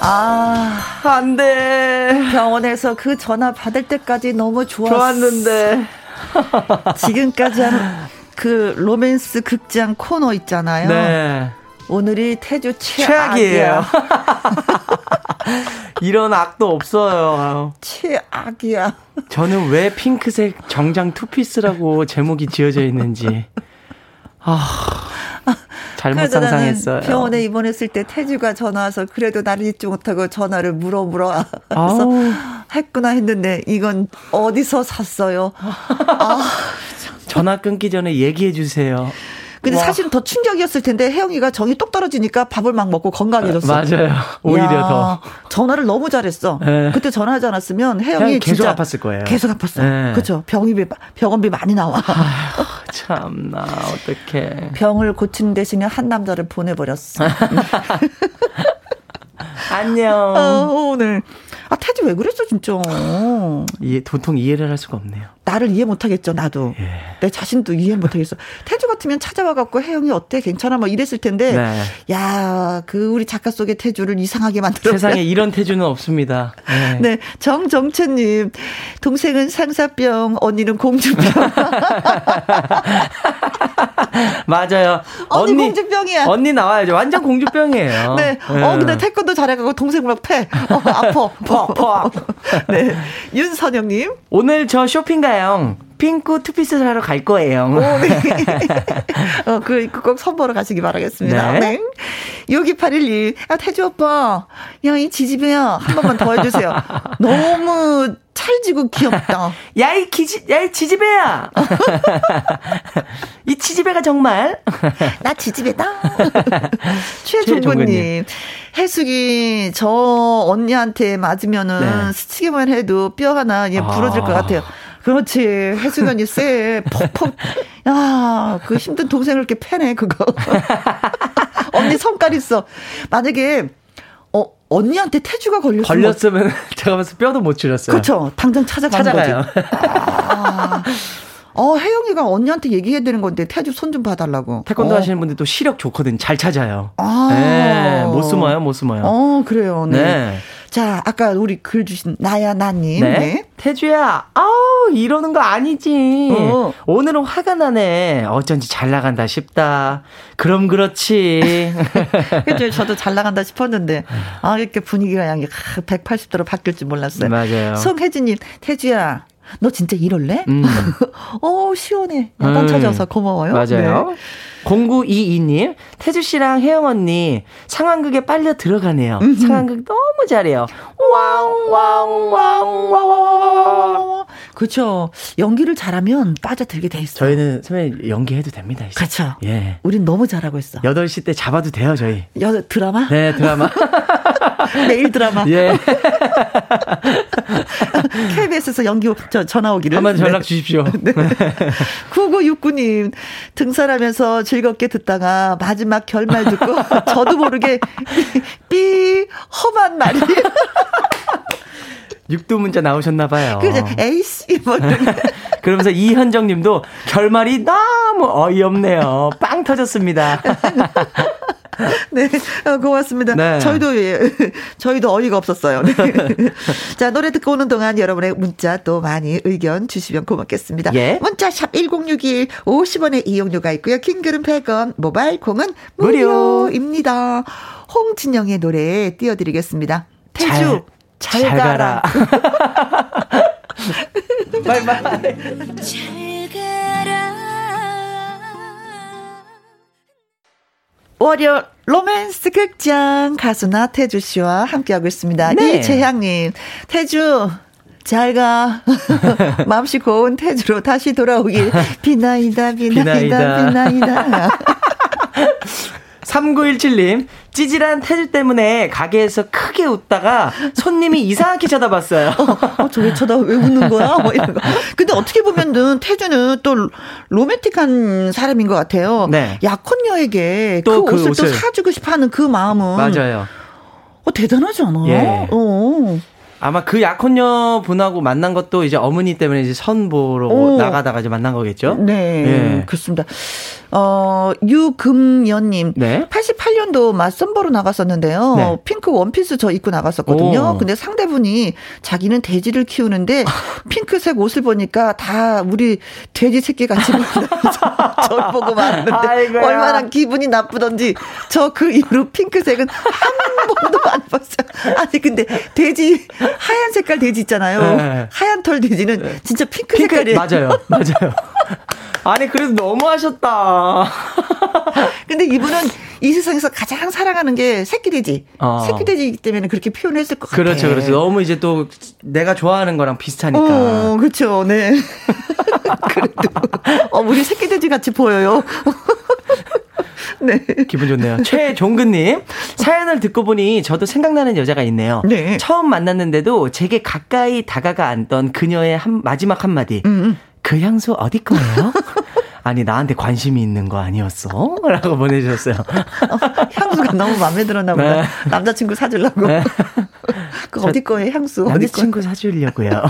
아, 안 돼. 병원에서 그 전화 받을 때까지 너무 좋았, 좋았는데. 지금까지 한 그 로맨스 극장 코너 있잖아요. 네. 오늘이 태주 최악이에요. 이런 악도 없어요. 최악이야. 저는 왜 핑크색 정장 투피스라고 제목이 지어져 있는지. 아. 잘못 상상했어요. 병원에 입원했을 때 태주가 전화 와서 그래도 나를 잊지 못하고 전화를 물어 물어 했구나 했는데 이건 어디서 샀어요? 아, 전화 끊기 전에 얘기해 주세요. 근데 와. 사실은 더 충격이었을 텐데 혜영이가 정이 똑 떨어지니까 밥을 막 먹고 건강해졌어. 맞아요. 오히려 야, 더. 전화를 너무 잘했어. 네. 그때 전화하지 않았으면 혜영이 계속 아팠을 거예요. 계속 아팠어. 네. 그렇죠. 병원비 병원비 많이 나와. 아휴, 참나 어떡해. 병을 고치는 대신에 한 남자를 보내버렸어. 안녕. 어, 오늘 아, 태주 왜 그랬어, 진짜. 이해, 도통 이해를 할 수가 없네요. 나를 이해 못하겠죠, 나도. 예. 내 자신도 이해 못하겠어. 태주 같으면 찾아와갖고 혜영이 어때? 괜찮아? 뭐 이랬을 텐데. 네. 야, 그 우리 작가 속의 태주를 이상하게 만들어. 세상에 이런 태주는 없습니다. 네. 네. 정정채님. 동생은 상사병, 언니는 공주병. 맞아요. 언니, 언니 공주병이야. 언니 나와야죠. 완전 공주병이에요. 네. 네. 어, 근데 태권도 잘해가고 동생 막 패. 어, 아파. 퍽, 퍽. 네. 윤선영님. 오늘 저 쇼핑 가요. 핑크 투피스 사러 갈 거예요. 오, 네. 어, 그, 꼭 선보러 가시기 바라겠습니다. 네. 네. 6281님, 아, 태주 오빠, 야, 이 지지배야. 한 번만 더 해주세요. 너무 찰지고 귀엽다. 야, 이 기지, 야, 이 지지배야. 이 지지배가 정말. 나 지지배다. 최종구님. 해숙이 저 언니한테 맞으면은 네. 스치기만 해도 뼈 하나 예, 부러질 아. 것 같아요. 그렇지. 해수면이 쎄. 퍽퍽. 야, 그 힘든 동생을 이렇게 패네, 그거. 언니 성깔 있어. 만약에, 어, 언니한테 태주가 걸렸으면. 걸렸으면 제가 봤을 뼈도 못 줄였어요. 그렇죠. 당장 찾아가는 찾아가요. 거지. 아. 어, 혜영이가 언니한테 얘기해야 되는 건데, 태주 손 좀 봐달라고. 태권도 어. 하시는 분들 또 시력 좋거든. 잘 찾아요. 아. 네, 못 숨어요, 못 숨어요. 어, 그래요. 네. 네. 자, 아까 우리 글 주신 나야 나님. 네. 네. 태주야, 아우 이러는 거 아니지. 어. 오늘은 화가 나네. 어쩐지 잘 나간다 싶다. 그럼 그렇지. 그죠? 저도 잘 나간다 싶었는데 아 이렇게 분위기가 양이 180도로 바뀔 줄 몰랐어요. 맞아요. 송혜진님, 태주야. 너 진짜 이럴래? 음. 어, 시원해. 약간 음. 찾아서 고마워요. 맞아요. 네. 0922님, 태주 씨랑 혜영 언니 상황극에 빨려 들어가네요. 음흠. 상황극 너무 잘해요. Wow, wow, wow, wow. 그렇죠. 연기를 잘하면 빠져들게 돼 있어요. 저희는 선배님 연기해도 됩니다. 이제. 그렇죠. 예. 우린 너무 잘하고 있어. 8시 때 잡아도 돼요, 저희. 여, 드라마? 네, 드라마. 매일 드라마. 예. KBS에서 연기 저 전화 오기를. 한번 네. 주십시오. 네. 9969님 등산하면서 즐겁게 듣다가 마지막 결말 듣고 저도 모르게 삐 험한 말이 육두 문자 나오셨나 봐요. 그죠. 에이씨 뭐 그러면서 이현정 님도 결말이 너무 어이없네요. 빵 터졌습니다. 네, 어, 고맙습니다. 네. 저희도 예, 저희도 어이가 없었어요. 네. 자 노래 듣고 오는 동안 여러분의 문자 또 많이 의견 주시면 고맙겠습니다. 예. 문자 샵 #1061 50원의 이용료가 있고요. 킹글은 100원, 모바일 콩은 무료입니다. 홍진영의 노래 띄워드리겠습니다. 태주 잘, 잘, 잘 가라. 바이바이. 월요 로맨스 극장 가수 나 태주 씨와 함께하고 있습니다. 네. 이재향님, 태주, 잘 가. 마음씨 고운 태주로 다시 돌아오길. 비나이다, 비나이다, 비나이다. 비나이다. 3917님, 찌질한 태주 때문에 가게에서 크게 웃다가 손님이 이상하게 쳐다봤어요. 어, 어 저왜 쳐다, 왜 웃는 거야? 뭐 이런 거. 근데 어떻게 보면은 태주는 또 로맨틱한 사람인 것 같아요. 네. 약혼녀에게 그, 그 옷을, 옷을, 또 사주고 싶어 하는 그 마음은. 맞아요. 어, 대단하지 않아요? 예. 어. 아마 그 약혼녀 분하고 만난 것도 이제 어머니 때문에 이제 선보러 오. 나가다가 이제 만난 거겠죠? 네. 예. 그렇습니다. 어, 유금연님. 네. 88년도 맞선보로 나갔었는데요. 네. 핑크 원피스 저 입고 나갔었거든요. 오. 근데 상대분이 자기는 돼지를 키우는데 핑크색 옷을 보니까 다 우리 돼지 새끼 같이 저를 보고 말았는데 얼마나 기분이 나쁘던지 저 그 이후로 핑크색은 한 번도 안 봤어요. 아니 근데 돼지 하얀 색깔 돼지 있잖아요. 네. 하얀 털 돼지는 네. 진짜 핑크, 핑크 색깔이 맞아요. 맞아요. 아니 그래도 너무 하셨다. 근데 이분은 이 세상에서 가장 사랑하는 게 새끼 돼지. 어. 새끼 돼지이기 때문에 그렇게 표현했을 것 같아요. 그렇죠, 그렇죠. 너무 이제 또 내가 좋아하는 거랑 비슷하니까. 어, 그렇죠, 네. 그래도 어, 우리 새끼 돼지 같이 보여요. 네. 기분 좋네요. 최종근님, 사연을 듣고 보니 저도 생각나는 여자가 있네요. 네. 처음 만났는데도 제게 가까이 다가가 앉던 그녀의 한, 마지막 한마디. 음. 음. 그 향수 어디 거예요? 아니 나한테 관심이 있는 거 아니었어? 라고 보내주셨어요. 어, 향수가 너무 마음에 들었나 보다. 네. 남자친구 사주려고. 네. 그 어디 거예요, 향수? 어디 친구 사주려고요.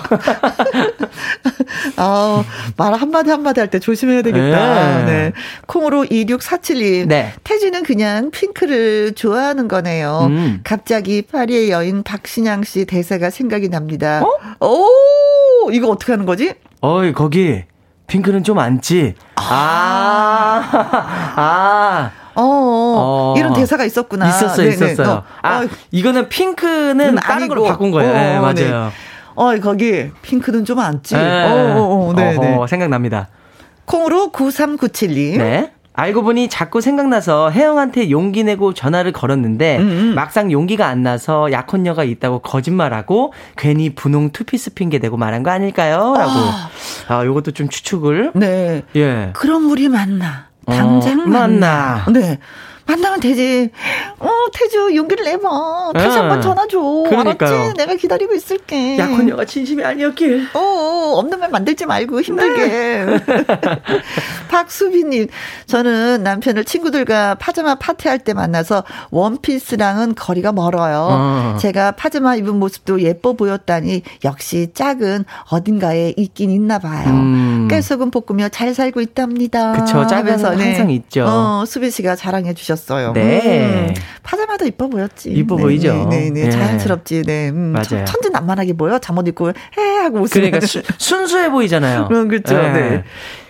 아, 말 한마디 한마디 할 때 조심해야 되겠다. 네. 네. 콩으로 2647님. 네. 태진은 그냥 핑크를 좋아하는 거네요. 음. 갑자기 파리의 여인 박신양 씨 대사가 생각이 납니다. 어? 오, 이거 어떻게 하는 거지? 어이, 거기. 핑크는 좀 안지. 아, 아. 어, 어, 이런 대사가 있었구나. 있었어요, 네네. 있었어요. 어, 아, 어, 이거는 핑크는 다른 걸로 바꾼 거예요. 어, 네, 맞아요. 네. 어, 거기 핑크는 좀 안지. 네. 어, 어, 어, 네, 네. 생각납니다. 콩으로 9397님. 네. 알고 보니 자꾸 생각나서 혜영한테 용기 내고 전화를 걸었는데 음음. 음. 막상 용기가 안 나서 약혼녀가 있다고 거짓말하고 괜히 분홍 투피스 핑계 대고 말한 거 아닐까요? 라고. 아, 아 요것도 좀 추측을. 네. 예. 그럼 우리 만나. 당장 어, 만나. 만나. 네. 만나면 되지. 어, 태주 용기를 내봐. 다시 아, 한번 전화 줘. 그러니까요. 알았지? 내가 기다리고 있을게. 약혼녀가 진심이 아니었길. 어, 어 없는 말 만들지 말고 힘들게. 네. 박수빈님, 저는 남편을 친구들과 파자마 파티할 때 만나서 원피스랑은 거리가 멀어요. 어. 제가 파자마 입은 모습도 예뻐 보였다니 역시 짝은 어딘가에 있긴 있나 봐요. 음. 깨소금 볶으며 잘 살고 있답니다. 그쵸, 짝은 네. 항상 있죠. 어, 수빈 씨가 자랑해 주셨어요. 보였어요. 네. 음. 파자마도 이뻐 보였지. 이뻐 네, 보이죠. 네, 네, 네. 자연스럽지. 네. 음, 맞아요. 천진난만하게 보여. 잠옷 입고 해 하고 웃으면. 그러니까 수, 순수해 보이잖아요. 음, 그렇죠. 네.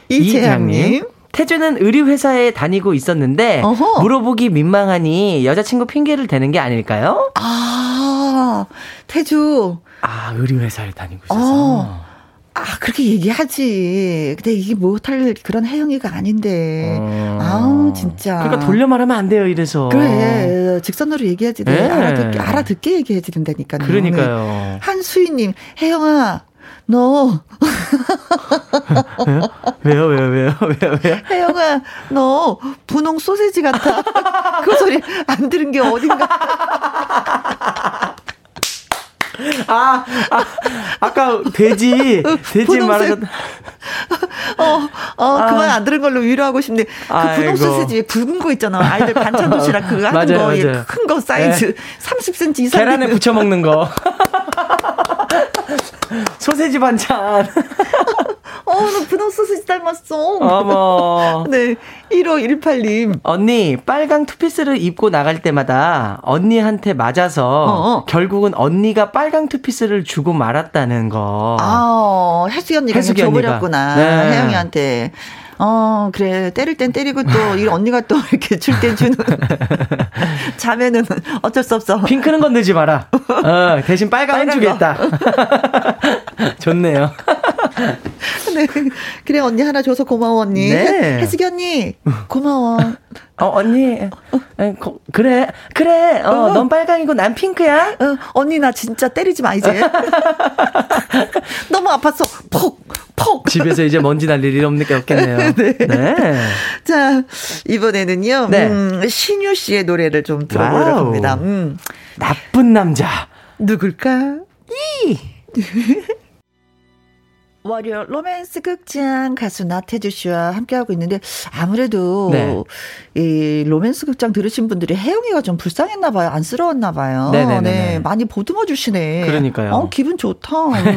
이재양님. 태주는 의류회사에 다니고 있었는데 어허. 물어보기 민망하니 여자친구 핑계를 대는 게 아닐까요? 아, 태주. 아, 의류회사에 다니고 있어서. 어. 아, 그렇게 얘기하지. 근데 이게 못할 그런 혜영이가 아닌데. 어. 아우, 진짜. 그러니까 돌려 말하면 안 돼요, 이래서. 그래. 직선으로 얘기하지. 네. 알아듣게, 알아듣게 얘기해야 된다니까요. 그러니까요. 네. 한수희님, 혜영아, 너. 왜요, 왜요, 왜요, 왜요, 왜요? 혜영아, 너 분홍 소세지 같아. 그 소리 안 들은 게 어딘가. 아, 아, 아까 돼지, 돼지 말하셨 어, 어, 아. 그만 안 들은 걸로 위로하고 싶네. 그 분홍 소세지 굵은 거 있잖아. 아이들 반찬 도시락 그 하는 거, 큰 거 사이즈 네. 30cm 이상. 계란에 부쳐 먹는 거. 소세지 반찬. 어, 나 분홍 소세지 닮았어. 어머. 네. 1518님. 언니, 빨강 투피스를 입고 나갈 때마다 언니한테 맞아서 어어. 결국은 언니가 빨강 투피스를 주고 말았다는 거. 아, 혜숙이 언니가 줘버렸구나. 네. 혜영이한테. 어, 그래. 때릴 땐 때리고 또, 이 언니가 또 이렇게 줄 땐 주는. 자매는 어쩔 수 없어. 핑크는 건들지 마라. 어, 대신 빨강은 주겠다. 좋네요. 네. 그래, 언니 하나 줘서 고마워, 언니. 네. 혜숙이 언니, 고마워. 어, 언니, 어, 그래, 그래, 어, 어, 넌 빨강이고 난 핑크야? 어, 언니, 나 진짜 때리지 마, 이제. 너무 아팠어. 퍽, 퍽. 집에서 이제 먼지 날릴 일 없는 게 없겠네요. 네. 네. 자, 이번에는요, 네. 음, 신유 씨의 노래를 좀 들어보려고 합니다. 음. 나쁜 남자. 누굴까? 이! 월요 로맨스 극장 가수 나태주 씨와 함께하고 있는데 아무래도 네. 이 로맨스 극장 들으신 분들이 혜영이가 좀 불쌍했나 봐요. 안쓰러웠나 봐요. 네네네. 네, 많이 보듬어 주시네. 그러니까요. 어, 기분 좋다.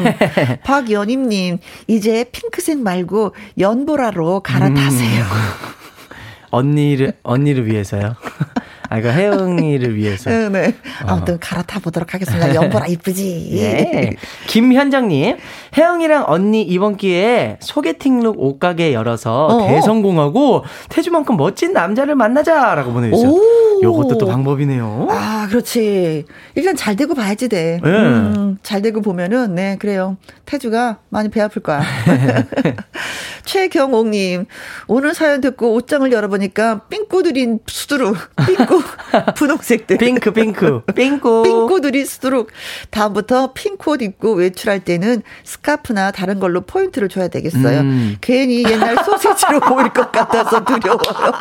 박연임 님, 이제 핑크색 말고 연보라로 갈아타세요. 음. 언니를 언니를 위해서요. 아, 이거 혜영이를 위해서. 네, 네. 아무튼 어. 갈아타 보도록 하겠습니다. 연보라 이쁘지. 예. 김현정님, 혜영이랑 언니 이번 기회에 소개팅룩 옷가게 열어서 어어. 대성공하고 태주만큼 멋진 남자를 만나자라고 보내주세요. 요것도 또 방법이네요. 아, 그렇지. 일단 잘 되고 봐야지 돼. 네. 음, 잘 되고 보면은, 네, 그래요. 태주가 많이 배 아플 거야. 최경옥님, 오늘 사연 듣고 옷장을 열어보니까 삥꼬들이 수두룩, 삥꼬, 분홍색들. 핑크, 핑크, 삥꼬. 삥꼬들이 수두룩. 다음부터 핑크 옷 입고 외출할 때는 스카프나 다른 걸로 포인트를 줘야 되겠어요. 음. 괜히 옛날 소세지로 보일 것 같아서 두려워요.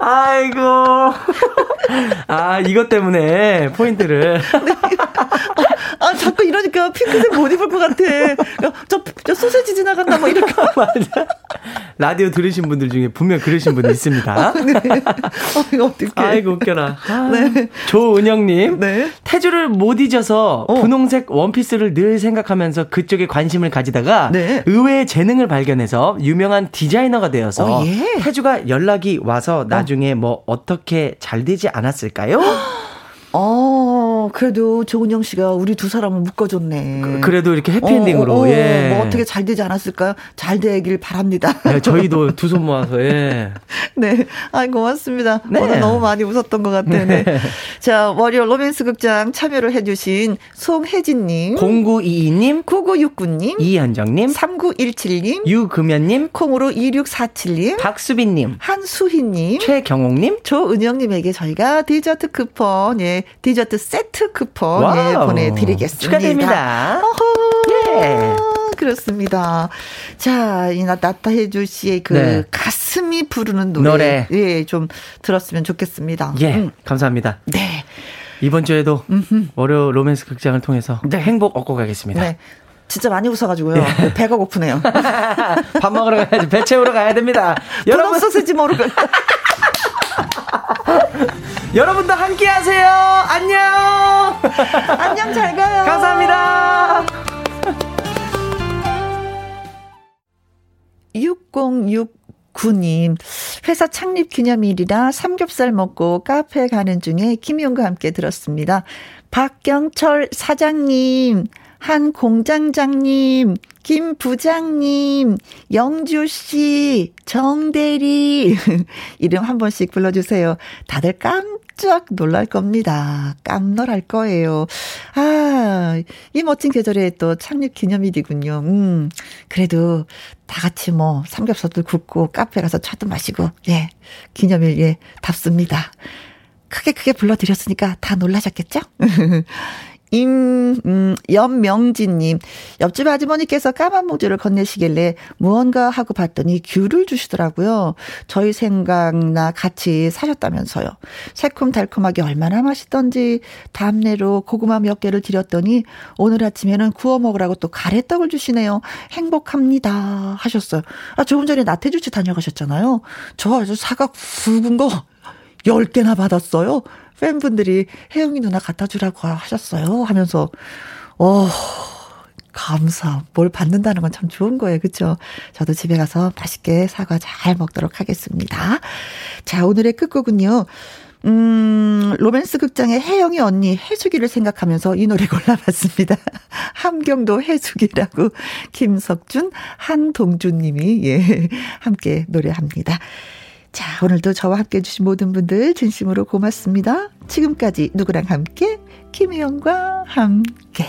아이고. 아, 이것 때문에 포인트를. 네. 아, 자꾸 이러니까 핑크색 못 입을 것 같아. 저, 저 소세지 지나간다, 뭐, 이렇게. 맞아. 라디오 들으신 분들 중에 분명 그러신 분 있습니다. 아, 네. 어, 이거 어떡해. 아이고, 웃겨라. 아, 네. 조은영님. 네. 태주를 못 잊어서 어. 분홍색 원피스를 늘 생각하면서 그쪽에 관심을 가지다가 네. 의외의 재능을 발견해서 유명한 디자이너가 되어서 어, 예. 태주가 연락이 와서 나중에 어. 뭐 어떻게 잘 되지 않았을까요? 어, 그래도 조은영 씨가 우리 두 사람을 묶어줬네. 그, 래도 이렇게 해피엔딩으로, 어, 어, 어, 예. 뭐 어떻게 잘 되지 않았을까요? 잘 되길 바랍니다. 네, 저희도 두 손 모아서, 예. 네. 아, 고맙습니다. 네. 오늘 너무 많이 웃었던 것 같아요. 네. 네. 자, 월요 로맨스 극장 참여를 해주신 송혜진님, 0922님, 9969님, 이현정님, 3917님, 유금연님, 콩으로 2647님, 박수빈님, 한수희님, 최경옥님, 조은영님에게 저희가 디저트 쿠폰, 예, 디저트 세트 쿠폰 예, 보내드리겠습니다. 축하드립니다. 예. 그렇습니다. 자, 이 나타해주 씨의 그 네. 가슴이 부르는 노래, 노래. 예, 좀 들었으면 좋겠습니다. 예, 음. 감사합니다. 네. 이번 주에도 음흠. 월요 로맨스 극장을 통해서 네. 행복 얻고 가겠습니다. 네. 진짜 많이 웃어가지고요. 네. 배가 고프네요. 밥 먹으러 가야지. 배 채우러 가야 됩니다. 여러분 소세지 모르고. 여러분도 함께 하세요. 안녕. 안녕 잘 가요. 감사합니다. 6069님, 회사 창립 기념일이라 삼겹살 먹고 카페 가는 중에 김용과 함께 들었습니다. 박경철 사장님, 한 공장장님, 김 부장님, 영주 씨, 정대리 이름 한 번씩 불러주세요. 다들 깜 짝 놀랄 겁니다. 깜놀할 거예요. 아, 이 멋진 계절에 또 창립 기념일이군요. 음, 그래도 다 같이 뭐 삼겹살도 굽고 카페 가서 차도 마시고 예, 기념일 예, 답습니다. 크게 크게 불러드렸으니까 다 놀라셨겠죠? 임, 음, 염명진님, 옆집 아주머니께서 까만 모지를 건네시길래 무언가 하고 봤더니 귤을 주시더라고요. 저희 생각나 같이 사셨다면서요. 새콤달콤하게 얼마나 맛있던지 담내로 고구마 몇 개를 드렸더니 오늘 아침에는 구워 먹으라고 또 가래떡을 주시네요. 행복합니다. 하셨어요. 아, 조금 전에 나태주 씨 다녀가셨잖아요. 저 아주 사과 굵은 거 10개나 받았어요. 팬분들이 혜영이 누나 갖다 주라고 하셨어요. 하면서, 어, 감사. 뭘 받는다는 건 참 좋은 거예요. 그쵸? 저도 집에 가서 맛있게 사과 잘 먹도록 하겠습니다. 자, 오늘의 끝곡은요. 음, 로맨스 극장의 혜영이 언니 해수기를 생각하면서 이 노래 골라봤습니다. 함경도 해수기라고 김석준, 한동준 님이, 예, 함께 노래합니다. 자, 오늘도 저와 함께 해주신 모든 분들 진심으로 고맙습니다. 지금까지 누구랑 함께? 김희영과 함께.